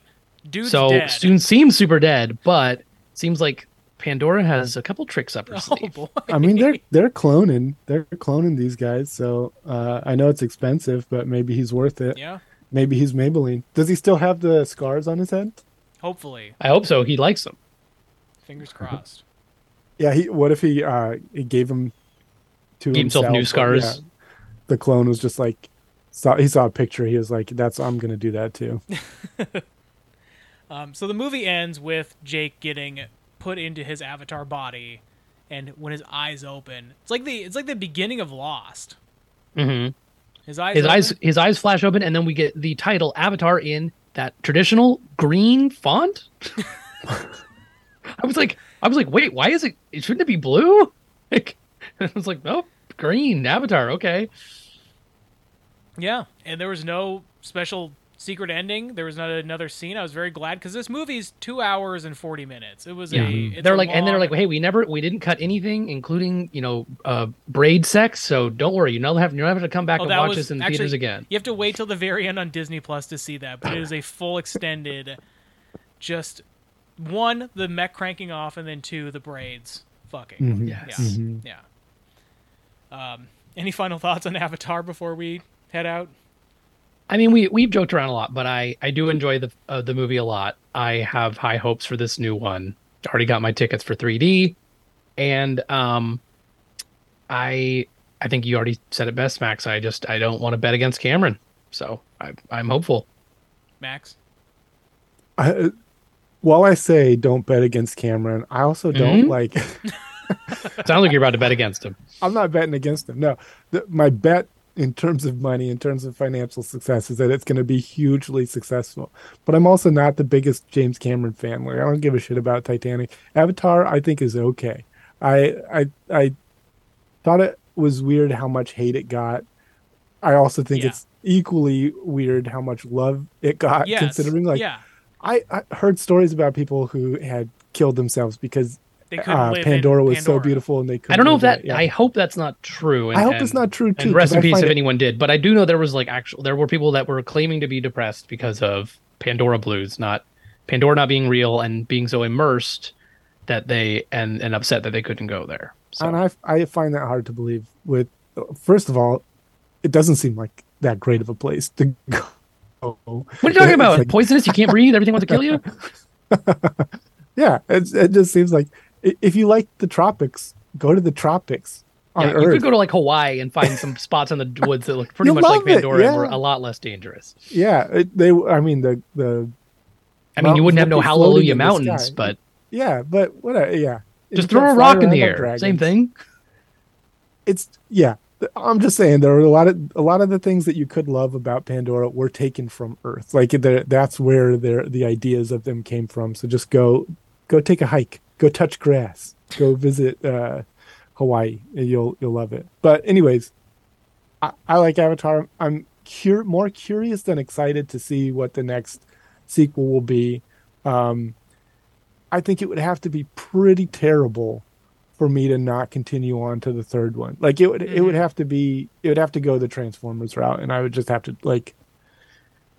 Dude's so dead. soon seems super dead, but seems like Pandora has a couple tricks up her oh sleeve. boy. I mean they're they're cloning. They're cloning these guys so uh i know it's expensive but maybe he's worth it. Yeah. Maybe he's maybelline. Does he still have the scars on his head? Hopefully. I hope so. He likes them. Fingers crossed Yeah, he. What if he? uh He gave him to Gave himself new scars? yeah. The clone was just like, saw he saw a picture. He was like, "That's I'm gonna do that too." um so the movie ends with jake getting put into his avatar body and when his eyes open it's like the it's like the beginning of lost hmm his eyes His open, eyes, his eyes flash open, and then we get the title Avatar in that traditional green font. I was like, I was like, wait, why is it? it shouldn't it be blue? Like, I was like, oh, green Avatar. Okay. Yeah, and there was no special secret ending. There was not another scene. I was very glad because this movie's two hours and forty minutes. It was Yeah. a. It's they're like, and they're like, hey, we never, we didn't cut anything, including you know, uh, braid sex. So don't worry, you don't have, you don't have to come back Oh, and watch was this in actually, theaters again. You have to wait till the very end on Disney Plus to see that, but it is a full extended. Just one, the mech cranking off, and then two, the braids fucking. Mhm. Yes. Yeah. Mhm. Yeah. Um, any final thoughts on Avatar before we head out? I mean, we we've joked around a lot, but I I do enjoy the uh, the movie a lot. I have high hopes for this new one. Already got my tickets for 3D, and um, I I think you already said it best, Max. I just I don't want to bet against Cameron, so I, I'm hopeful. Max? I, while I say don't bet against Cameron, I also don't Mhm. like. Sounds like you're about to bet against him. I'm not betting against him. No, the, my bet in terms of money, in terms of financial success, is that it's going to be hugely successful. But I'm also not the biggest James Cameron fan. Like I don't give a shit about Titanic. Avatar, I think is okay. I I I thought it was weird how much hate it got. I also think Yeah. it's equally weird how much love it got, Yes. considering like yeah. I, I heard stories about people who had killed themselves because They couldn't uh, live in Pandora was so beautiful and they couldn't I don't know if live in that. Yeah. I hope that's not true. And, I hope and- it's not true too. And rest 'cause in peace if it- anyone did. But I do know there was like actual there were people that were claiming to be depressed because of Pandora blues, not Pandora not being real and being so immersed that they and and upset that they couldn't go there. So And I, I find that hard to believe. With first of all, it doesn't seem like that great of a place to go. What are you talking about? like- Poisonous? You can't breathe. Everything wants to kill you. yeah, it's, it just seems like if you like the tropics, go to the tropics. on Yeah, you Earth. could go to like Hawaii and find some spots in the woods that look pretty You'll much like it, Pandora and were a lot less dangerous. yeah, it, they. I mean the the. I mean, you wouldn't have no mountains would be floating Hallelujah Mountains, but Yeah, but whatever. Yeah, just throw a rock in the air. on Same thing. It's yeah. I'm just saying there are a lot of a lot of the things that you could love about Pandora were taken from Earth. Like that's where their the ideas of them came from. So just go go take a hike, go touch grass, go visit uh, Hawaii, you'll you'll love it. But anyways, I, I like Avatar. I'm cur- more curious than excited to see what the next sequel will be. Um, I think it would have to be pretty terrible for me to not continue on to the third one. Like it would it would have to be it would have to go the Transformers route and I would just have to like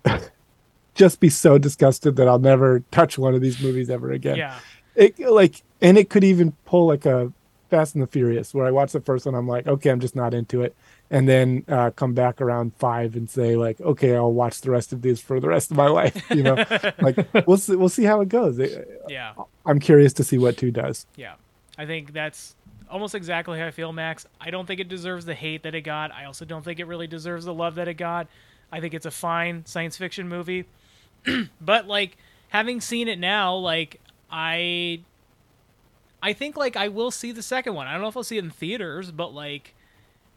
just be so disgusted that I'll never touch one of these movies ever again. Yeah. It like and it could even pull like a Fast and the Furious where I watch the first one I'm like, okay, I'm just not into it. And then uh, come back around five and say like, okay, I'll watch the rest of these for the rest of my life. You know, like we'll see, we'll see how it goes. Yeah. I'm curious to see what two does. Yeah. I think that's almost exactly how I feel, Max. I don't think it deserves the hate that it got. I also don't think it really deserves the love that it got. I think it's a fine science fiction movie. but like having seen it now, like I I think like I will see the second one. I don't know if I'll see it in theaters, but like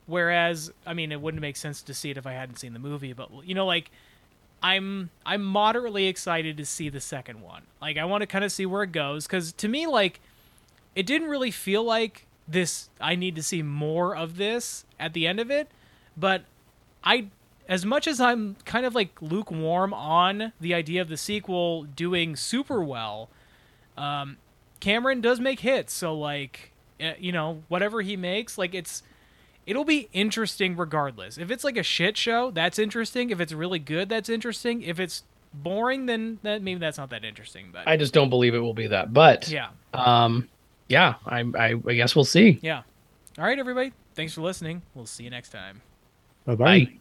whereas I mean it wouldn't make sense to see it if I hadn't seen the movie, but you know like I'm I'm moderately excited to see the second one. Like I want to kind of see where it goes cuz to me like it didn't really feel like this I need to see more of this at the end of it, but I as much as I'm kind of like lukewarm on the idea of the sequel doing super well, um, Cameron does make hits. So like, uh, you know, whatever he makes, like it's it'll be interesting regardless. If it's like a shit show, that's interesting. If it's really good, that's interesting. If it's boring, then that maybe that's not that interesting. But I just don't believe it will be that. But yeah, um, yeah, I, I, I guess we'll see. yeah. All right, everybody. Thanks for listening. We'll see you next time. Bye-bye. Bye.